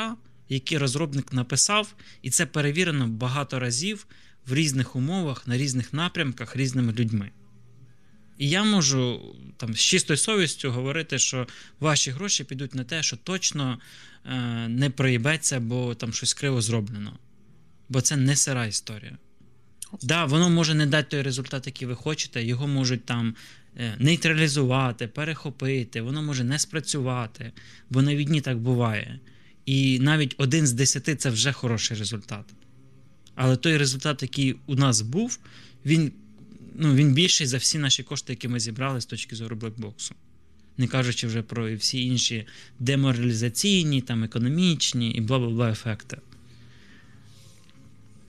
які розробник написав, і це перевірено багато разів в різних умовах, на різних напрямках різними людьми. І я можу там з чистою совістю говорити, що ваші гроші підуть на те, що точно е, не проїбеться, бо там щось криво зроблено. Бо це не сира історія. Так, да, воно може не дати той результат, який ви хочете, його можуть там е, нейтралізувати, перехопити, воно може не спрацювати, бо на війні так буває. І навіть один з десяти це вже хороший результат. Але той результат, який у нас був, він ну, він більший за всі наші кошти, які ми зібрали з точки зору блекбоксу. Не кажучи вже про всі інші деморалізаційні, там, економічні і бла бла бла ефекти.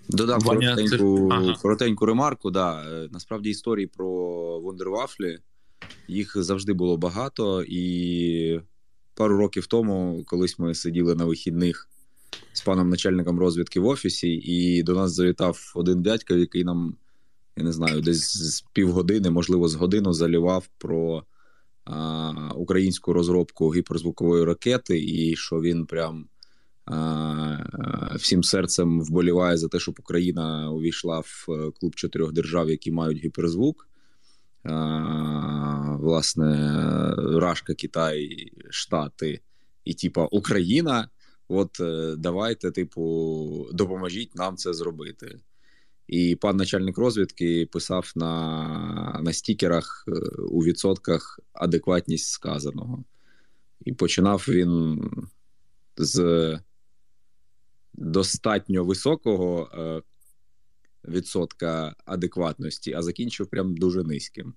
Додам коротеньку ага. коротеньку ремарку. Да. Насправді історії про Вундервафлі їх завжди було багато, і пару років тому, колись ми сиділи на вихідних з паном начальником розвідки в офісі, і до нас завітав один дядька, який нам я не знаю, десь з півгодини, можливо, з годину залівав про а, українську розробку гіперзвукової ракети, і що він прям а, всім серцем вболіває за те, щоб Україна увійшла в е, клуб чотирьох держав, які мають гіперзвук. А, власне, Рашка, Китай, Штати і типа Україна. от е, давайте, типу, допоможіть нам це зробити. І пан начальник розвідки писав на на стікерах е, у відсотках адекватність сказаного. І починав він з достатньо високого е, відсотка адекватності, а закінчив прям дуже низьким.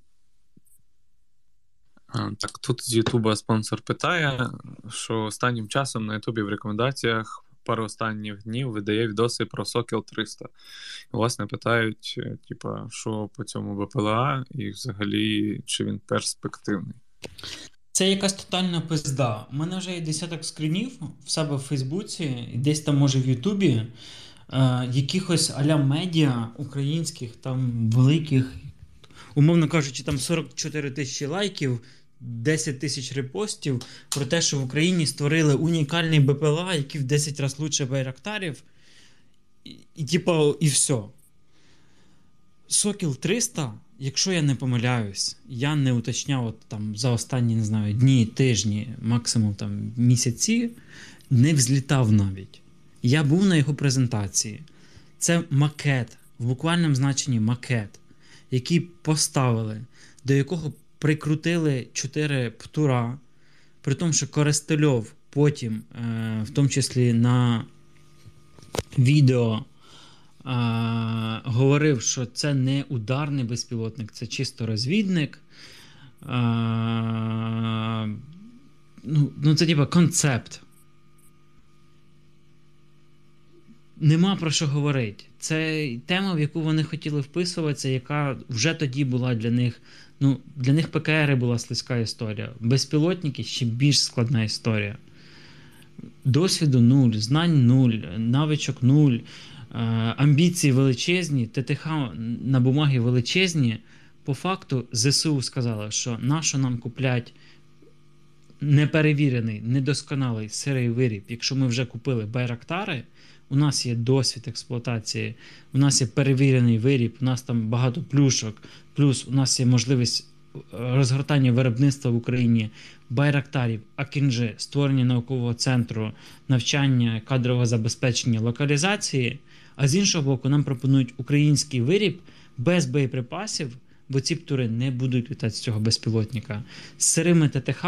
Так, тут з Ютуба спонсор питає, що останнім часом на Ютубі в рекомендаціях пару останніх днів видає відоси про Сокіл 300. Власне, питають, е, типа, що по цьому БПЛА, і взагалі, чи він перспективний. Це якась тотальна пизда. У мене вже є десяток скрінів в себе в Фейсбуці, десь там, може, в Ютубі, е, якихось аля медіа українських, там великих, умовно кажучи, там 44 тисячі лайків, 10 тисяч репостів про те, що в Україні створили унікальний БПЛА, який в 10 разів лучше Байрактарів. І, і типу, і все. Сокіл 300, якщо я не помиляюсь, я не уточняв от, там за останні не знаю, дні, тижні, максимум там місяці, не взлітав навіть. Я був на його презентації. Це макет, в буквальному значенні макет, який поставили, до якого прикрутили 4 птура, при тому, що Корестельов потім, е, в тому числі на відео, е, говорив, що це не ударний безпілотник, це чисто розвідник. Е, ну, ну Це типа концепт. Нема про що говорити. Це тема, в яку вони хотіли вписуватися, яка вже тоді була для них Ну, Для них ПКР була слизька історія. Безпілотники ще більш складна історія. Досвіду нуль, знань нуль, навичок нуль, е, амбіції величезні, ТТХ на бумагі величезні. По факту, ЗСУ сказали, що нащо нам куплять неперевірений, недосконалий сирий виріб, якщо ми вже купили байрактари. У нас є досвід експлуатації, у нас є перевірений виріб, у нас там багато плюшок, плюс у нас є можливість е, розгортання виробництва в Україні байрактарів, акінжи, створення наукового центру, навчання, кадрового забезпечення, локалізації. А з іншого боку, нам пропонують український виріб без боєприпасів, бо ці птури не будуть літати з цього безпілотника з сирими ТТХ.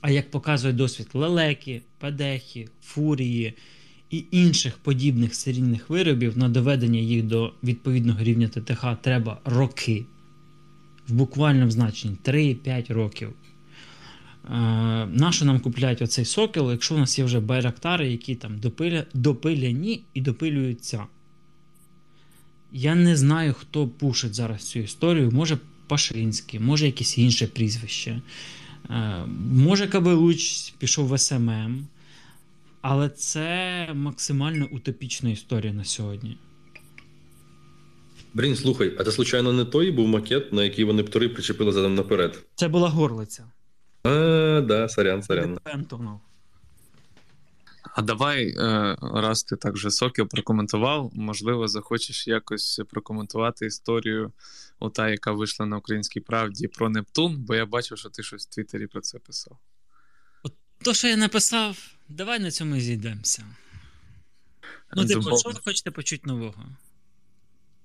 А як показує досвід лелеки, падехи, фурії і інших подібних серійних виробів на доведення їх до відповідного рівня ТТХ треба роки. В буквальному значенні 3-5 років. Е, Нащо нам купляють оцей сокіл, якщо у нас є вже байрактари, які там допиля, допиляні і допилюються? Я не знаю, хто пушить зараз цю історію. Може Пашинський, може якесь інше прізвище. Е, може Кабелуч пішов в СММ. Але це максимально утопічна історія на сьогодні. Блін, слухай, а це, случайно, не той був макет, на який вони птури причепили задом наперед. Це була горлиця. А, да, сорян, сорян. А давай, е, раз ти так вже Сокіл прокоментував, можливо, захочеш якось прокоментувати історію, ота, яка вийшла на українській правді про Нептун, бо я бачив, що ти щось в Твіттері про це писав. То, що я написав, давай на цьому зійдемося. Ну, типу, що ви хочете почути нового?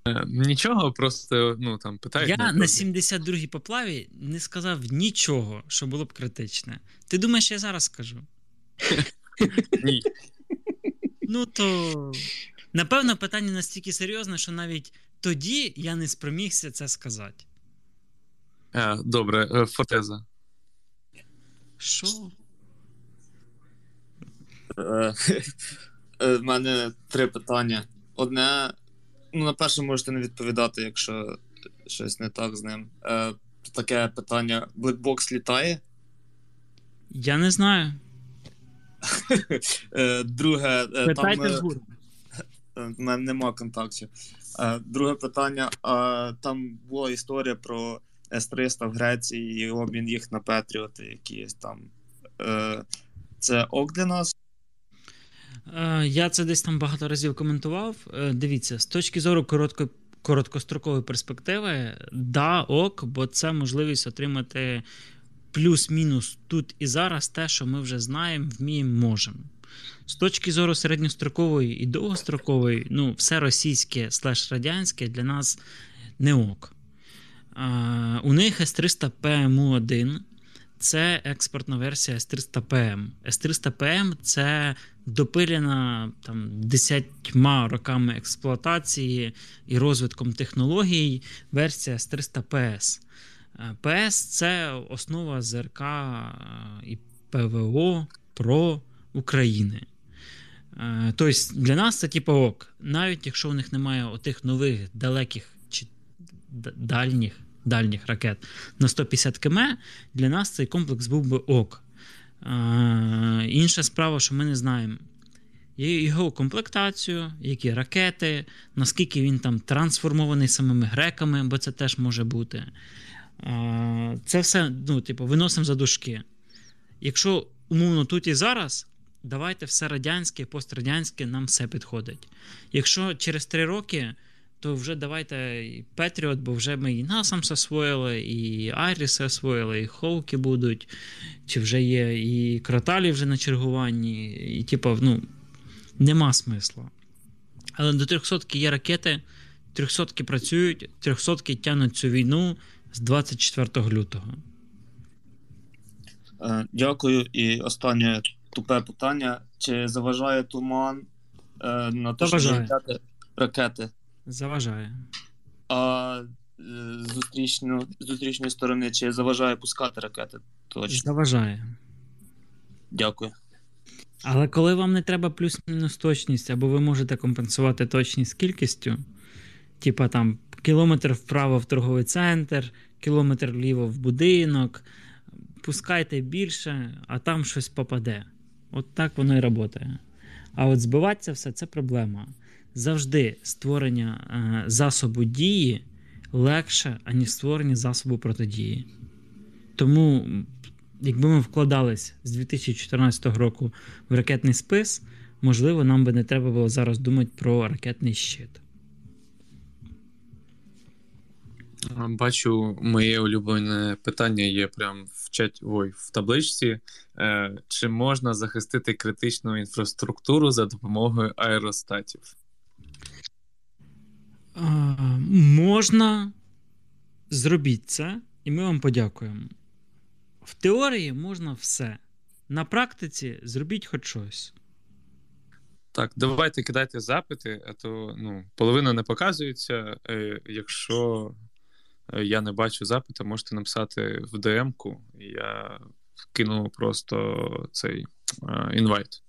Е, нічого, просто ну там питають. Я на 72-й поплаві не сказав нічого, що було б критичне. Ти думаєш, я зараз скажу? [LAUGHS] Ні. Ну то напевно, питання настільки серйозне, що навіть тоді я не спромігся це сказати. Е, добре, е, фотеза. Що? [LAUGHS] В мене три питання. Одне, ну, на перше, можете не відповідати, якщо щось не так з ним. Таке питання: Блекбокс літає? Я не знаю. Друге, Питайте там. В мене нема контактів. Друге питання: там була історія про С-300 в Греції і обмін їх на Петріоти, якісь там. Це ок для нас? Я це десь там багато разів коментував. Дивіться, з точки зору коротко, короткострокової перспективи, да, ок, бо це можливість отримати плюс-мінус тут і зараз те, що ми вже знаємо, вміємо, можемо. З точки зору середньострокової і довгострокової, ну, все російське слеш радянське для нас не ок. А, У них С300ПМУ1 це експортна версія С300ПМ. С300ПМ це допилена там десятьма роками експлуатації і розвитком технологій версія С300ПС. ПС це основа ЗРК і ПВО про України. Тобто для нас це типу ок. Навіть якщо у них немає отих нових далеких чи дальніх дальніх ракет на 150 км, для нас цей комплекс був би ок. Е, інша справа, що ми не знаємо його комплектацію, які ракети, наскільки він там трансформований самими греками, бо це теж може бути. Це все ну, типу, виносимо за дужки. Якщо умовно тут і зараз, давайте все радянське, пострадянське, нам все підходить. Якщо через три роки то вже давайте і Петріот, бо вже ми і Насамс освоїли, і Айріс освоїли, і Хоуки будуть, чи вже є, і Краталі вже на чергуванні, і типу, ну, нема смисла. Але до 300 є ракети, 300 працюють, 300 тянуть цю війну з 24 лютого. Е, дякую. І останнє тупе питання: чи заважає туман е, на те, що ракети? Заважає. А е, зустрічно, зустрічної сторони чи заважає пускати ракети? Точно. Заважає. Дякую. Але коли вам не треба плюс-мінус точність, або ви можете компенсувати точність кількістю, типа там кілометр вправо в торговий центр, кілометр вліво в будинок, пускайте більше, а там щось попаде. От так воно і працює. А от збиватися все це проблема завжди створення е, засобу дії легше, аніж створення засобу протидії. Тому, якби ми вкладались з 2014 року в ракетний спис, можливо, нам би не треба було зараз думати про ракетний щит. Бачу, моє улюблене питання є прямо в чаті ой, в табличці. Е, Чи можна захистити критичну інфраструктуру за допомогою аеростатів? Можна зробіть це, і ми вам подякуємо. В теорії можна все. На практиці зробіть хоч щось. Так, давайте кидайте запити, а то ну, половина не показується. Е, якщо е, я не бачу запиту, можете написати в ДМ-ку, я кину просто цей е, інвайт.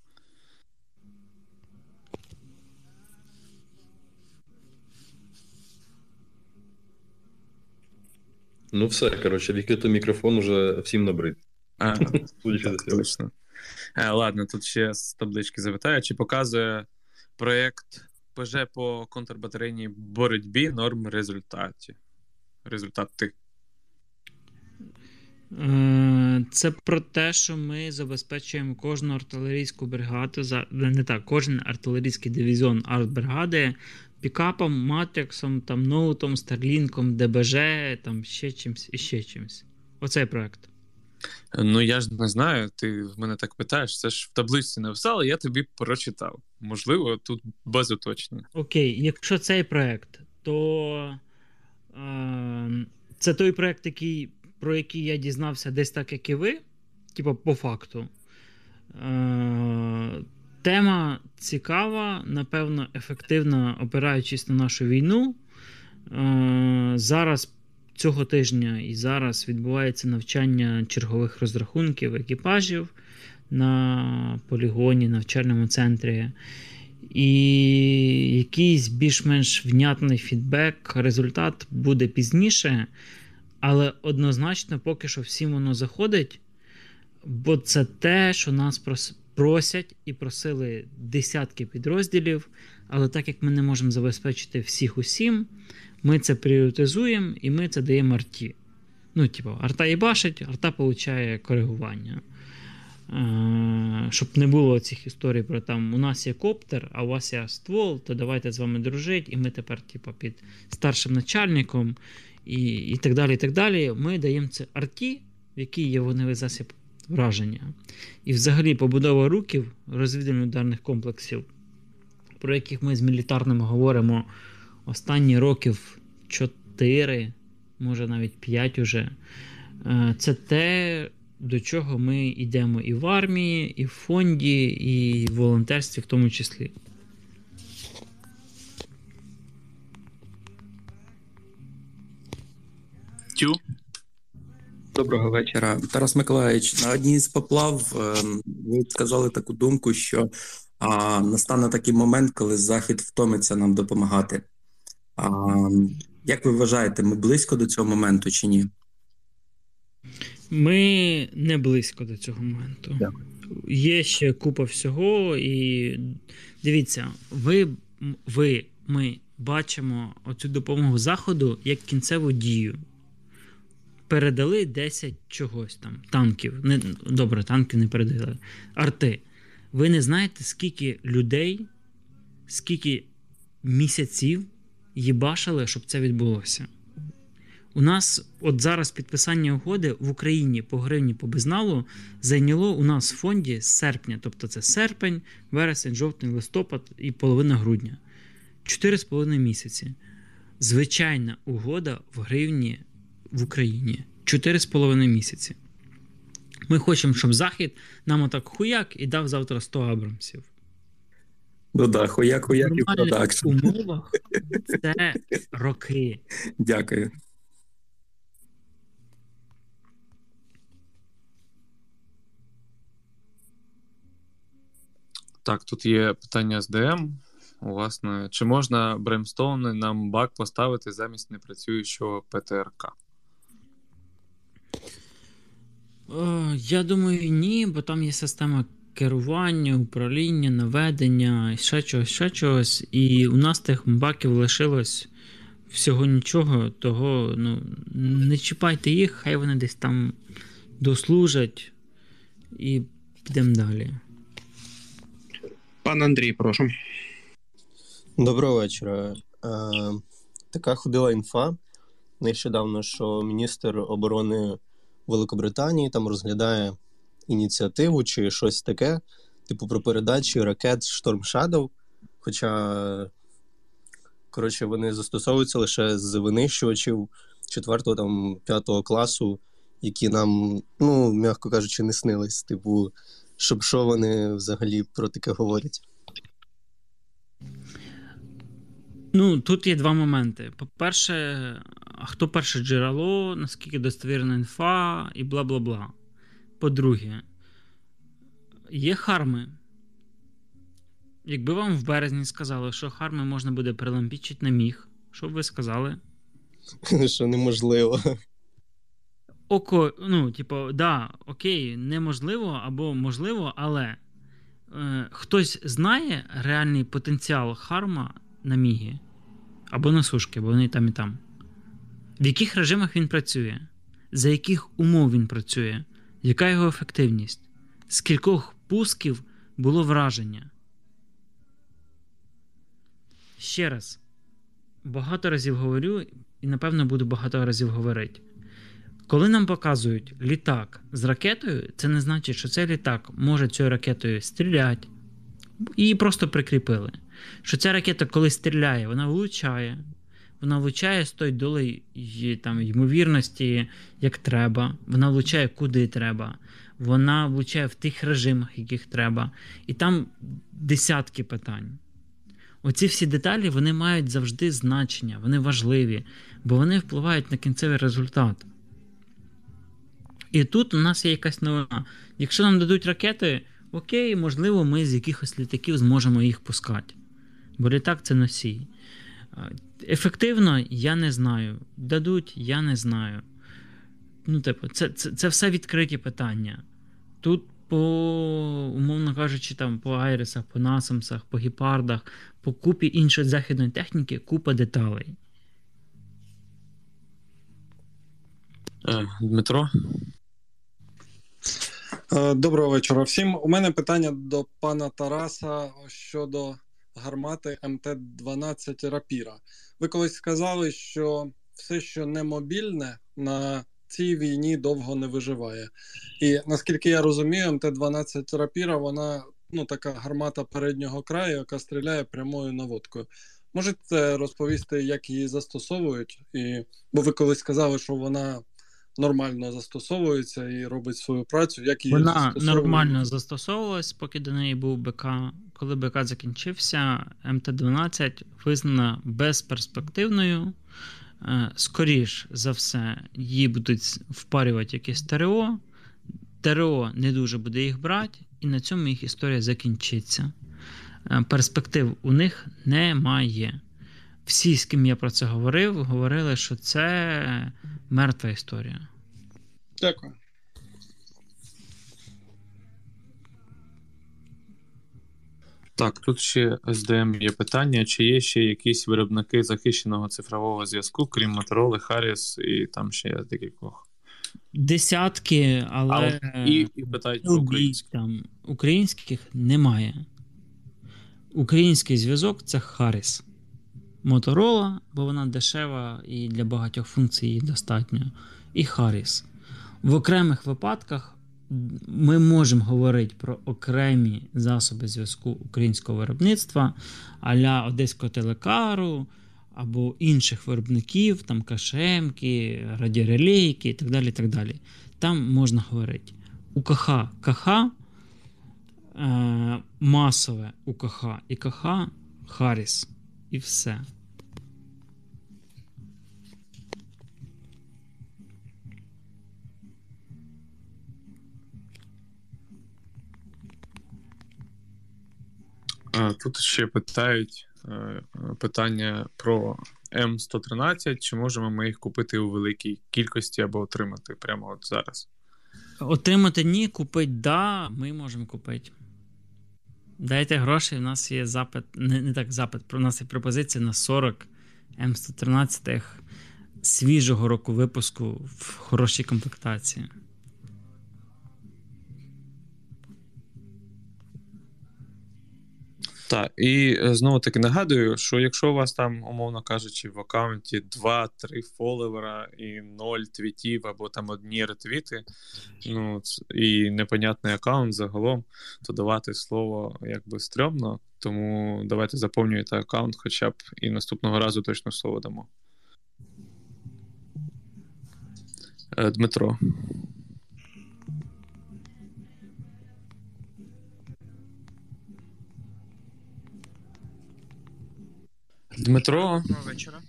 Ну, все, коротше, відкритий мікрофон уже всім набрид. А, [LAUGHS] точно. А, ладно, тут ще з таблички запитаю, чи показує проєкт ПЖ по контрбатарейній боротьбі норм результаті. Результати. Е, це про те, що ми забезпечуємо кожну артилерійську бригаду, не так, кожен артилерійський дивізіон артбригади пікапом, матриксом, там, ноутом, старлінком, ДБЖ, там ще чимось і ще чимось. Оцей проект. Ну, я ж не знаю, ти в мене так питаєш. Це ж в табличці написали, я тобі прочитав. Можливо, тут без уточнення. Окей, якщо цей проект, то е, це той проект, який, про який я дізнався десь так, як і ви, типу, по факту. Е, Тема цікава, напевно, ефективна, опираючись на нашу війну. Е, зараз цього тижня і зараз відбувається навчання чергових розрахунків екіпажів на полігоні, навчальному центрі. І якийсь більш-менш внятний фідбек, результат буде пізніше, але однозначно, поки що всім воно заходить, бо це те, що нас просять і просили десятки підрозділів, але так як ми не можемо забезпечити всіх усім, ми це пріоритизуємо і ми це даємо арті. Ну, типу, арта і башить, арта получає коригування. Е, щоб не було цих історій про там у нас є коптер, а у вас є ствол, то давайте з вами дружити, і ми тепер, типу, під старшим начальником і і так далі. і так далі. Ми даємо це арті, в якій є вогневий засіб враження. І взагалі побудова руків розвідувально-ударних комплексів, про яких ми з мілітарним говоримо останні років 4, може навіть 5 уже. Е, це те, до чого ми йдемо і в армії, і в фонді, і в волонтерстві в тому числі. Тю. Доброго вечора. Тарас Миколаївич, на одній з поплав ем, ви сказали таку думку, що а, настане такий момент, коли Захід втомиться нам допомагати. А, Як ви вважаєте, ми близько до цього моменту чи ні? Ми не близько до цього моменту. Дякую. Є ще купа всього, і дивіться, ви, ви, ми бачимо оцю допомогу Заходу як кінцеву дію. Передали 10 чогось там, танків. Не, Добре, танків не передали. Арти. Ви не знаєте, скільки людей, скільки місяців їбашили, щоб це відбулося. У нас от зараз підписання угоди в Україні по гривні по безналу зайняло у нас в фонді з серпня, тобто це серпень, вересень, жовтень, листопад і половина грудня. 4,5 місяці. Звичайна угода в гривні в Україні 4,5 місяці. Ми хочемо, щоб Захід нам отак хуяк і дав завтра 100 абрамсів. Ну да, хуяк, хуяк і В продакшн. умовах це роки. Дякую. Так, тут є питання з ДМ. Власне, чи можна Бремстоуни нам бак поставити замість непрацюючого ПТРК? Е, Я думаю, ні, бо там є система керування, управління, наведення, ще чогось, ще чогось. І у нас тих баків лишилось всього нічого, того ну, не чіпайте їх, хай вони десь там дослужать і підемо далі. Пан Андрій, прошу. Доброго вечора. Е, така ходила інфа нещодавно, що міністр оборони Великобританії там розглядає ініціативу чи щось таке, типу про передачі ракет Storm Shadow. Хоча, коротше, вони застосовуються лише з винищувачів 4 там 5 класу, які нам, ну, м'яко кажучи, не снились. Типу, щоб що вони взагалі про таке говорять. Ну, тут є два моменти. По-перше, а хто перше джерело, наскільки достовірна інфа і бла бла бла. По-друге, є харми. Якби вам в березні сказали, що харми можна буде прилампічити на міг, що б ви сказали? [LAUGHS] Що неможливо. Око, ну, типу, да, окей, неможливо або можливо, але е, хтось знає реальний потенціал харма на мігі або на сушки, бо вони там і там. В яких режимах він працює? За яких умов він працює? Яка його ефективність? З кількох пусків було враження? Ще раз. Багато разів говорю, і напевно буду багато разів говорити. Коли нам показують літак з ракетою, це не значить, що цей літак може цією ракетою стріляти. Її просто прикріпили. Що ця ракета, коли стріляє, вона влучає, вона влучає з тої доли там, ймовірності, як треба, вона влучає куди треба, вона влучає в тих режимах, яких треба. І там десятки питань. Оці всі деталі вони мають завжди значення, вони важливі, бо вони впливають на кінцевий результат. І тут у нас є якась новина. Якщо нам дадуть ракети, окей, можливо, ми з якихось літаків зможемо їх пускати. Бо літак це носій. Ефективно, я не знаю. Дадуть, я не знаю. Ну, типу, це, це, це все відкриті питання. Тут, по, умовно кажучи, там, по Айресах, по Насамсах, по гепардах, по купі іншої західної техніки, купа деталей. Е, Дмитро? Е, Доброго вечора всім. У мене питання до пана Тараса щодо гармати МТ-12 Рапіра. Ви колись сказали, що все, що не мобільне на цій війні довго не виживає. І наскільки я розумію, МТ-12 рапіра, вона ну, така гармата переднього краю, яка стріляє прямою наводкою. Можете розповісти, як її застосовують? І... Бо ви колись сказали, що вона нормально застосовується і робить свою працю. Як її Вона нормально застосовувалась, поки до неї був БК. Коли БК закінчився, МТ-12 визнана безперспективною. Е, скоріш за все, її будуть впарювати якесь ТРО. ТРО не дуже буде їх брати, і на цьому їх історія закінчиться. Е, перспектив у них немає. Всі, з ким я про це говорив, говорили, що це мертва історія. Дякую. Так, тут ще СДМ є питання: чи є ще якісь виробники захищеного цифрового зв'язку, крім Motorola, Harris і там ще декількох? Десятки, але а, і, і питають про українських. Там українських немає. Український зв'язок це Harris. Motorola, бо вона дешева і для багатьох функцій достатньо. І Harris. В окремих випадках ми можемо говорити про окремі засоби зв'язку українського виробництва, аля Одеського телекару або інших виробників, там кашемки, радіорелейки і так далі. так далі. Там можна говорити. УКХ КХ, е, масове УКХ і КХ Харіс. І все. Тут ще питають е, питання про М113. Чи можемо ми їх купити у великій кількості або отримати прямо от зараз? Отримати ні, купити да, ми можемо купити. Дайте гроші, у нас є запит, не не так запит, у нас є пропозиція на 40 М113 свіжого року випуску в хорошій комплектації. Так, і е, знову таки нагадую, що якщо у вас там, умовно кажучи, в аккаунті 2-3 фоловера і 0 твітів або там одні ретвіти, ну і непонятний аккаунт загалом, то давати слово якби стрьомно. Тому давайте заповнюйте аккаунт, хоча б і наступного разу точно слово дамо. Е, Дмитро. Дмитро. Доброго вечора.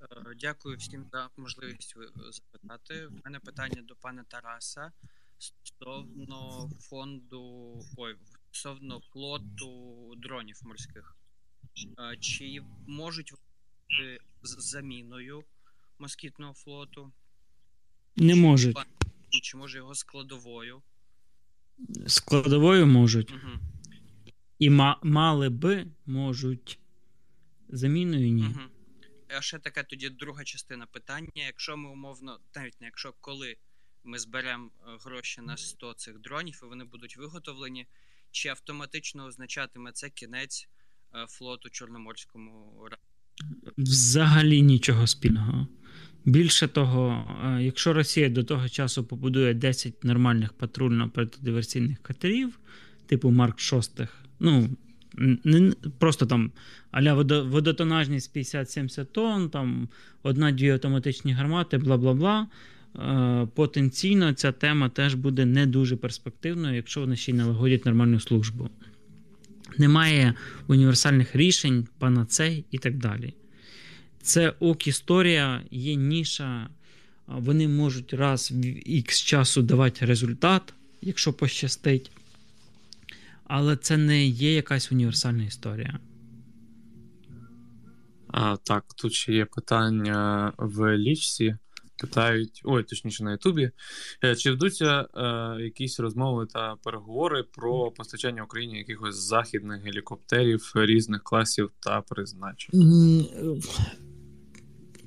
Е, дякую всім за можливість запитати. У мене питання до пана Тараса стосовно фонду ой, стосовно флоту дронів морських. Е, чи можуть бути з заміною москітного флоту? Не можуть. Чи може його складовою? Складовою можуть. Угу. І мали би можуть. Заміною ні. Угу. А ще така тоді друга частина питання. Якщо ми умовно, навіть не якщо коли ми зберемо е, гроші на 100 цих дронів і вони будуть виготовлені, чи автоматично означатиме це кінець е, флоту Чорноморському Взагалі нічого спільного. Більше того, е, якщо Росія до того часу побудує 10 нормальних патрульно-протидиверсійних катерів, типу Марк 6, ну не просто там аля водотонажність 50-70 тонн, там одна-дві автоматичні гармати, бла бла бла. Потенційно ця тема теж буде не дуже перспективною, якщо вони ще й налагодять нормальну службу. Немає універсальних рішень, панацей і так далі. Це ок історія, є ніша, вони можуть раз в X часу давати результат, якщо пощастить але це не є якась універсальна історія. А, Так, тут ще є питання в лічці. Питають, ой, точніше на Ютубі. Е, чи ведуться е, якісь розмови та переговори про постачання Україні якихось західних гелікоптерів різних класів та призначень?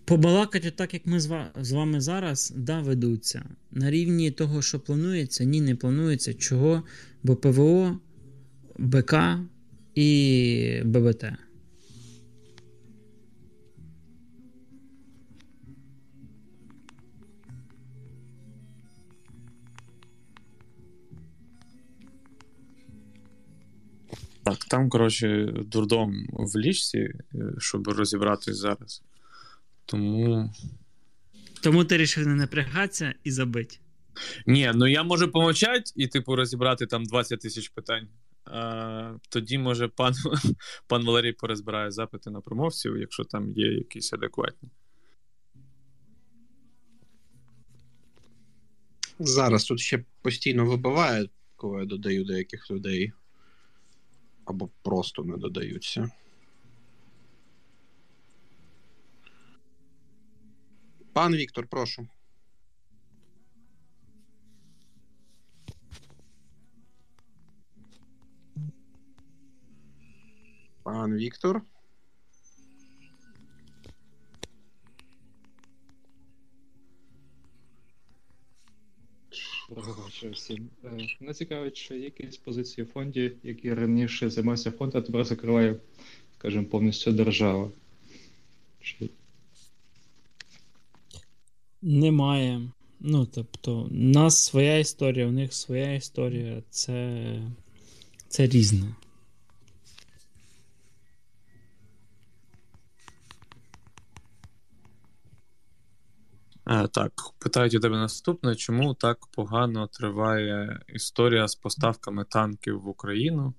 Побалакати так, як ми з вами зараз, да, ведуться. На рівні того, що планується, ні, не планується. Чого? Бо ПВО БК і ББТ. Так, там, коротше, дурдом в лічці, е, щоб розібратись зараз. Тому. Тому ти рішив не напрягатися і забити. Ні, ну я можу помовчати і, типу, розібрати там 20 тисяч питань. А, Тоді, може, пан [LAUGHS] пан Валерій порозбирає запити на промовців, якщо там є якісь адекватні. Зараз тут ще постійно вибиває, коли я додаю деяких людей. Або просто не додаються. Пан Віктор, прошу. Пан Віктор. Доброго всім. Е, мене цікавить, що є якісь позиції в фонді, які раніше займався фонд, а тепер закриває, скажімо, повністю держава. Чи... Немає. Ну, тобто, у нас своя історія, у них своя історія. Це, Це різне. Так, питають у тебе наступне: чому так погано триває історія з поставками танків в Україну,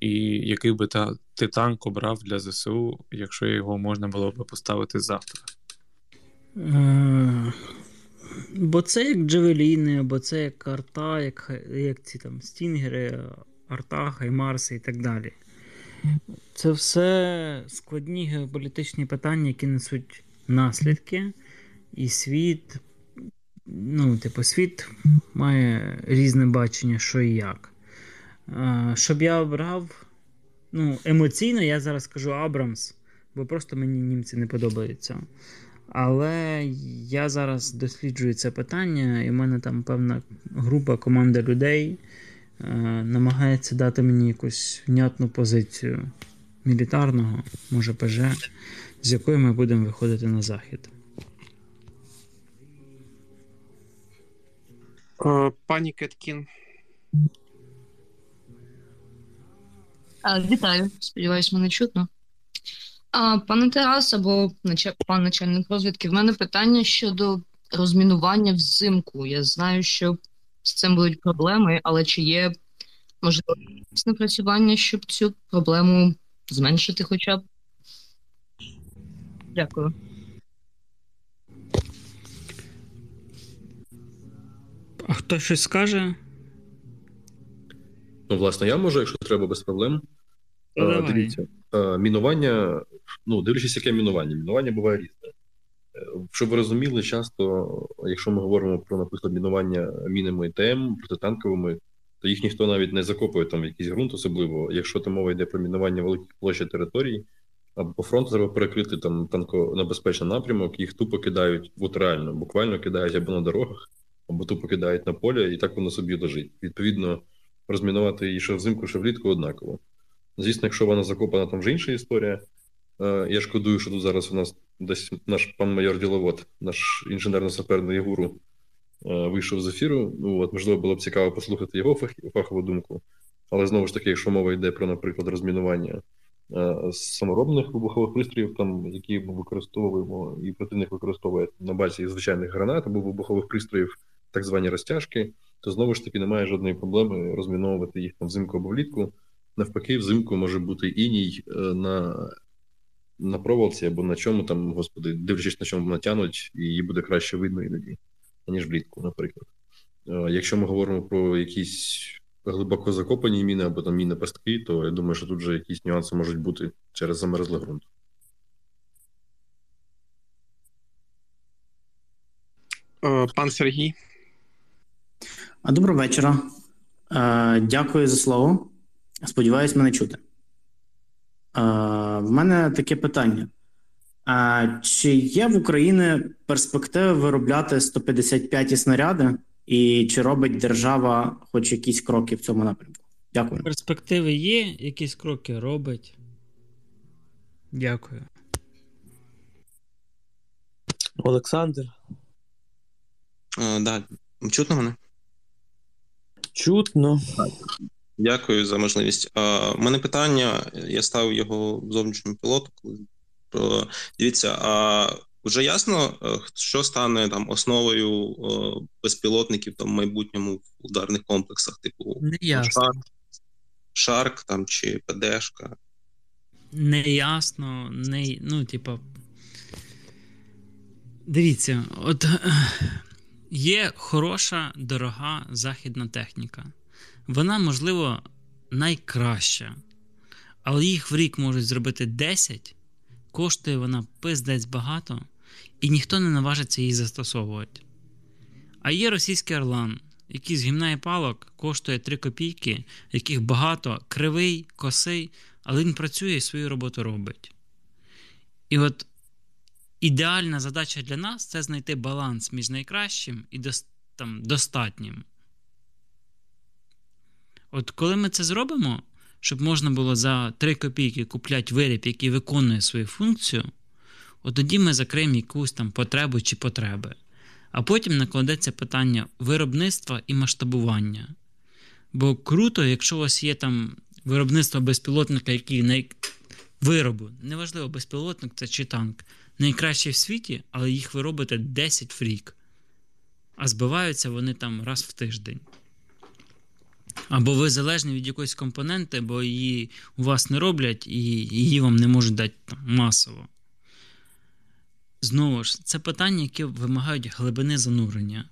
і який би та, ти танк обрав для ЗСУ, якщо його можна було б поставити завтра? Е, Бо це як Джавеліни, бо це як арта, як як ці там Стінгери, Арта, Хаймарси і так далі. Це все складні геополітичні питання, які несуть наслідки. І світ, ну, типу, світ має різне бачення, що і як. Щоб я обрав, ну, емоційно я зараз скажу Абрамс, бо просто мені німці не подобаються. Але я зараз досліджую це питання, і в мене там певна група, команда людей е, намагається дати мені якусь внятну позицію мілітарного, може ПЖ, з якою ми будемо виходити на захід. Пані Кеткін. Вітаю, сподіваюсь, мене чутно. А, Пане Тарас, або пан начальник розвідки, в мене питання щодо розмінування взимку. Я знаю, що з цим будуть проблеми, але чи є можливо напрацювання, щоб цю проблему зменшити хоча б? Дякую. А хто щось скаже? Ну, власне, я можу, якщо треба без проблем. Ну, а, дивіться, мінування, ну, дивлячись, яке мінування. Мінування буває різне. Е, щоб ви розуміли, часто, якщо ми говоримо про, наприклад, мінування мінами ТМ, протитанковими, то їх ніхто навіть не закопує там в якийсь ґрунт, особливо, якщо там мова йде про мінування великих площ територій, або по фронту треба перекрити там танконебезпечний напрямок, їх тупо кидають, от реально, буквально кидають або на дорогах, або тупо кидають на поле, і так воно собі лежить. Відповідно, розмінувати її що взимку, що влітку однаково. Звісно, якщо вона закопана, там вже інша історія. Е, я шкодую, що тут зараз у нас десь наш пан майор Діловод, наш інженерно-саперний Ягуру, е, вийшов з ефіру. Ну, от, Можливо, було б цікаво послухати його фахову думку. Але знову ж таки, якщо мова йде про, наприклад, розмінування е, саморобних вибухових пристроїв, там, які ми використовуємо, і противник використовує на базі звичайних гранат або вибухових пристроїв, так звані розтяжки, то знову ж таки немає жодної проблеми розміновувати їх там взимку або влітку. Навпаки, взимку може бути іній е, на на проволоці або на чому там, господи, дивлячись на чому натягнуть, і її буде краще видно іноді, ніж влітку, наприклад. Е, якщо ми говоримо про якісь глибоко закопані міни або там міни пастки, то я думаю, що тут вже якісь нюанси можуть бути через замерзлий ґрунт. Е, пан Сергій. Доброго вечора. Е, дякую за слово. Сподіваюсь, мене чути. Е, в мене таке питання. Чи є в Україні перспективи виробляти 155 снаряди, і чи робить держава хоч якісь кроки в цьому напрямку? Дякую. Перспективи є, якісь кроки робить. Дякую. Олександр. Е, да. Чутно мене? Чутно. Дякую за можливість. У мене питання. Я ставив його зовнішньому пілоту. Коли дивіться, а вже ясно, що стане там основою безпілотників там в майбутньому в ударних комплексах, типу Не ясно. Shark, Shark там чи ПДшка. Не ясно, не, ну, типа. Дивіться, от є хороша, дорога західна техніка. Вона, можливо, найкраща. Але їх в рік можуть зробити 10, коштує вона пиздець багато, і ніхто не наважиться її застосовувати. А є російський Орлан, який з гімна і палок коштує 3 копійки, яких багато, кривий, косий, але він працює і свою роботу робить. І от ідеальна задача для нас це знайти баланс між найкращим і там, достатнім. От коли ми це зробимо, щоб можна було за 3 копійки купляти виріб, який виконує свою функцію, от тоді ми закриємо якусь там потребу чи потреби. А потім накладеться питання виробництва і масштабування. Бо круто, якщо у вас є там виробництво безпілотника, який най... виробу, неважливо, безпілотник це чи танк, найкращий в світі, але їх ви робите 10 в рік. А збиваються вони там раз в тиждень. Або ви залежні від якоїсь компоненти, бо її у вас не роблять і її вам не можуть дати там, масово. Знову ж, це питання, які вимагають глибини занурення.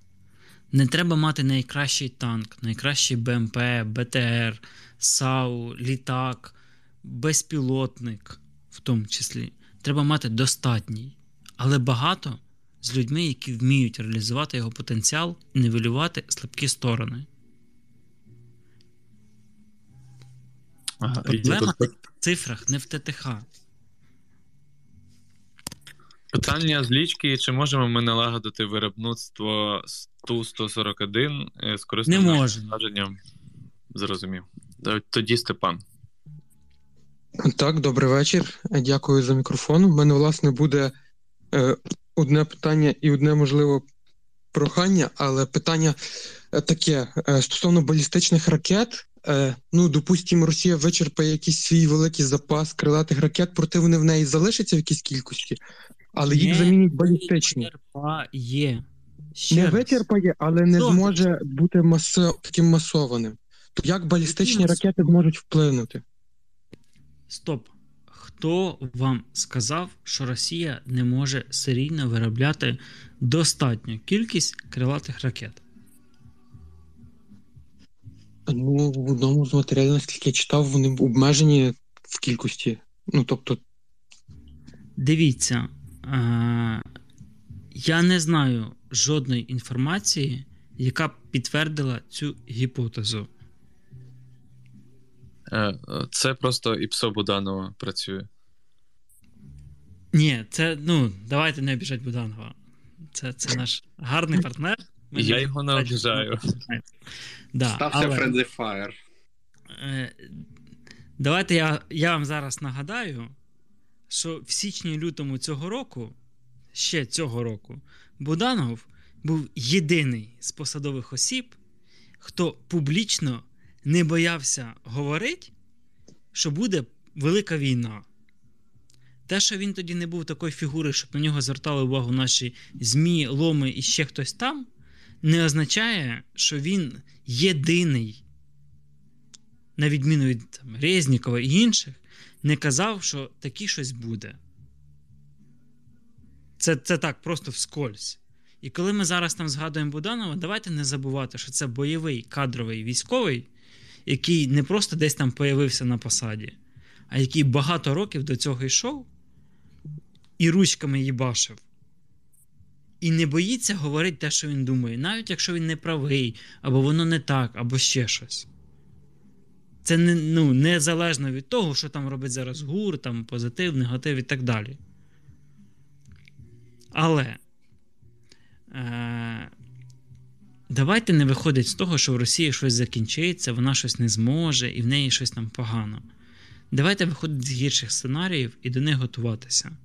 Не треба мати найкращий танк, найкращий БМП, БТР, САУ, літак, безпілотник, в тому числі. Треба мати достатній, але багато з людьми, які вміють реалізувати його потенціал і нивелювати слабкі сторони. Ага, Проблема в цифрах, не в ТТХ. Питання з лічки: чи можемо ми налагодити виробництво Ту-141 е, з корисним навантаженням? Зрозумів. Тоді Степан. Так, добрий вечір. Дякую за мікрофон. У мене, власне, буде е, одне питання і одне, можливо, прохання, але питання е, таке: е, стосовно балістичних ракет. Е, ну, допустимо, Росія вичерпає якийсь свій великий запас крилатих ракет, проте вони в неї залишаться в якійсь кількості, але їх замінять балістичні. Вичерпає. Ще не раз. вичерпає, але не Добре. зможе бути масо... таким масованим. То як балістичні ракети зможуть вплинути? Стоп. Хто вам сказав, що Росія не може серійно виробляти достатню кількість крилатих ракет? Ну, в одному з матеріалів, наскільки я читав, вони обмежені в кількості. Ну, тобто, Дивіться, е- я не знаю жодної інформації, яка б підтвердила цю гіпотезу. Е, Це просто ІПСО Буданова працює. Ні, це ну, давайте не обіжать Буданова. Це, це наш гарний партнер. Ми Я не- його не обіжаю. Да, Стався але- Friendly Fire. Е, Давайте я, я вам зараз нагадаю, що в січні-лютому цього року, ще цього року, Буданов був єдиний з посадових осіб, хто публічно не боявся говорити, що буде велика війна. Те, що він тоді не був такої фігури, щоб на нього звертали увагу наші ЗМІ, ломи і ще хтось там, не означає, що він єдиний, на відміну від там, Резнікова і інших, не казав, що такі щось буде. Це, це так, просто вскользь. І коли ми зараз там згадуємо Буданова, давайте не забувати, що це бойовий кадровий військовий, який не просто десь там появився на посаді, а який багато років до цього йшов і ручками їбашив. І не боїться говорити те, що він думає, навіть якщо він не правий, або воно не так, або ще щось. Це не, ну, незалежно від того, що там робить зараз гур, там позитив, негатив і так далі. Але е, давайте не виходить з того, що в Росії щось закінчиться, вона щось не зможе, і в неї щось там погано. Давайте виходити з гірших сценаріїв і до них готуватися.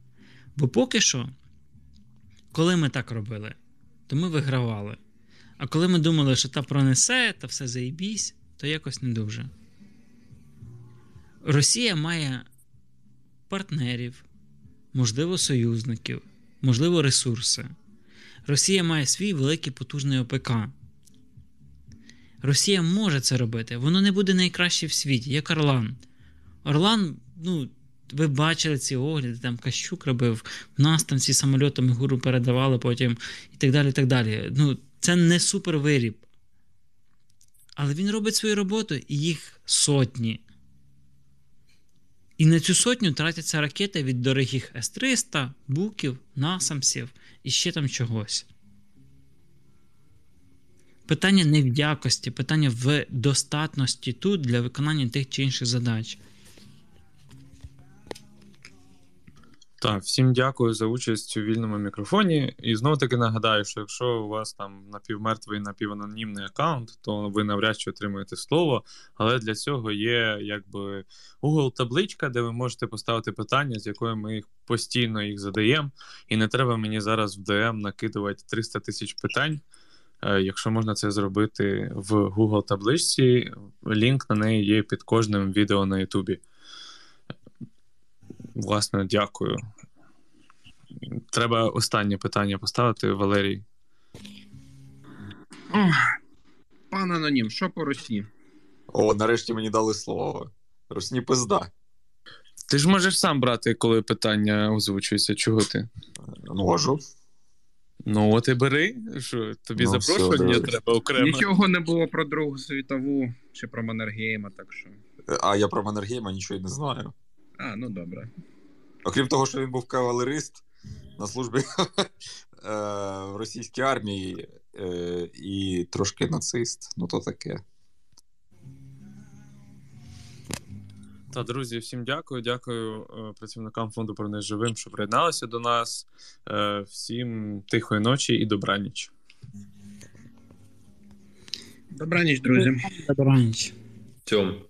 Бо поки що, коли ми так робили, то ми вигравали. А коли ми думали, що та пронесе, та все заїбісь, то якось не дуже. Росія має партнерів, можливо, союзників, можливо, ресурси. Росія має свій великий потужний ОПК. Росія може це робити. Воно не буде найкраще в світі, як Орлан. Орлан, ну, ви бачили ці огляди, там Кащук робив, в нас там ці самольоти Мігуру передавали потім і так далі. і так далі. Ну, Це не супер виріб. Але він робить свою роботу і їх сотні. І на цю сотню тратяться ракети від дорогих С-300, буків, насамсів і ще там чогось. Питання не в якості, питання в достатності тут для виконання тих чи інших задач. Так, всім дякую за участь у вільному мікрофоні. І знову таки нагадаю, що якщо у вас там напівмертвий напіванонімний аккаунт, то ви навряд чи отримаєте слово. Але для цього є якби Google табличка, де ви можете поставити питання, з якою ми їх постійно їх задаємо. І не треба мені зараз в DM накидувати 300 тисяч питань. Е, якщо можна це зробити в Google табличці, лінк на неї є під кожним відео на Ютубі. Власне, дякую. Треба останнє питання поставити, Валерій. Пан Анонім, що по Росії? О, нарешті мені дали слово. Русні пизда. Ти ж можеш сам брати, коли питання озвучується. Чого ти? Можу. Ну, от і бери. Що, тобі Ну, запрошення все, треба окремо. Нічого не було про Другу світову чи про Маннергейма, так що. А я про Маннергейма нічого й не знаю. А, ну добре. Окрім того, що він був кавалерист на службі [LAUGHS] е, в російській армії е, і трошки нацист. Ну, то таке. Та, друзі, всім дякую. Дякую е, працівникам фонду «Повернись живим, що приєдналися до нас. Всім тихої ночі і добраніч. Добраніч, друзі. Добраніч. Тьом.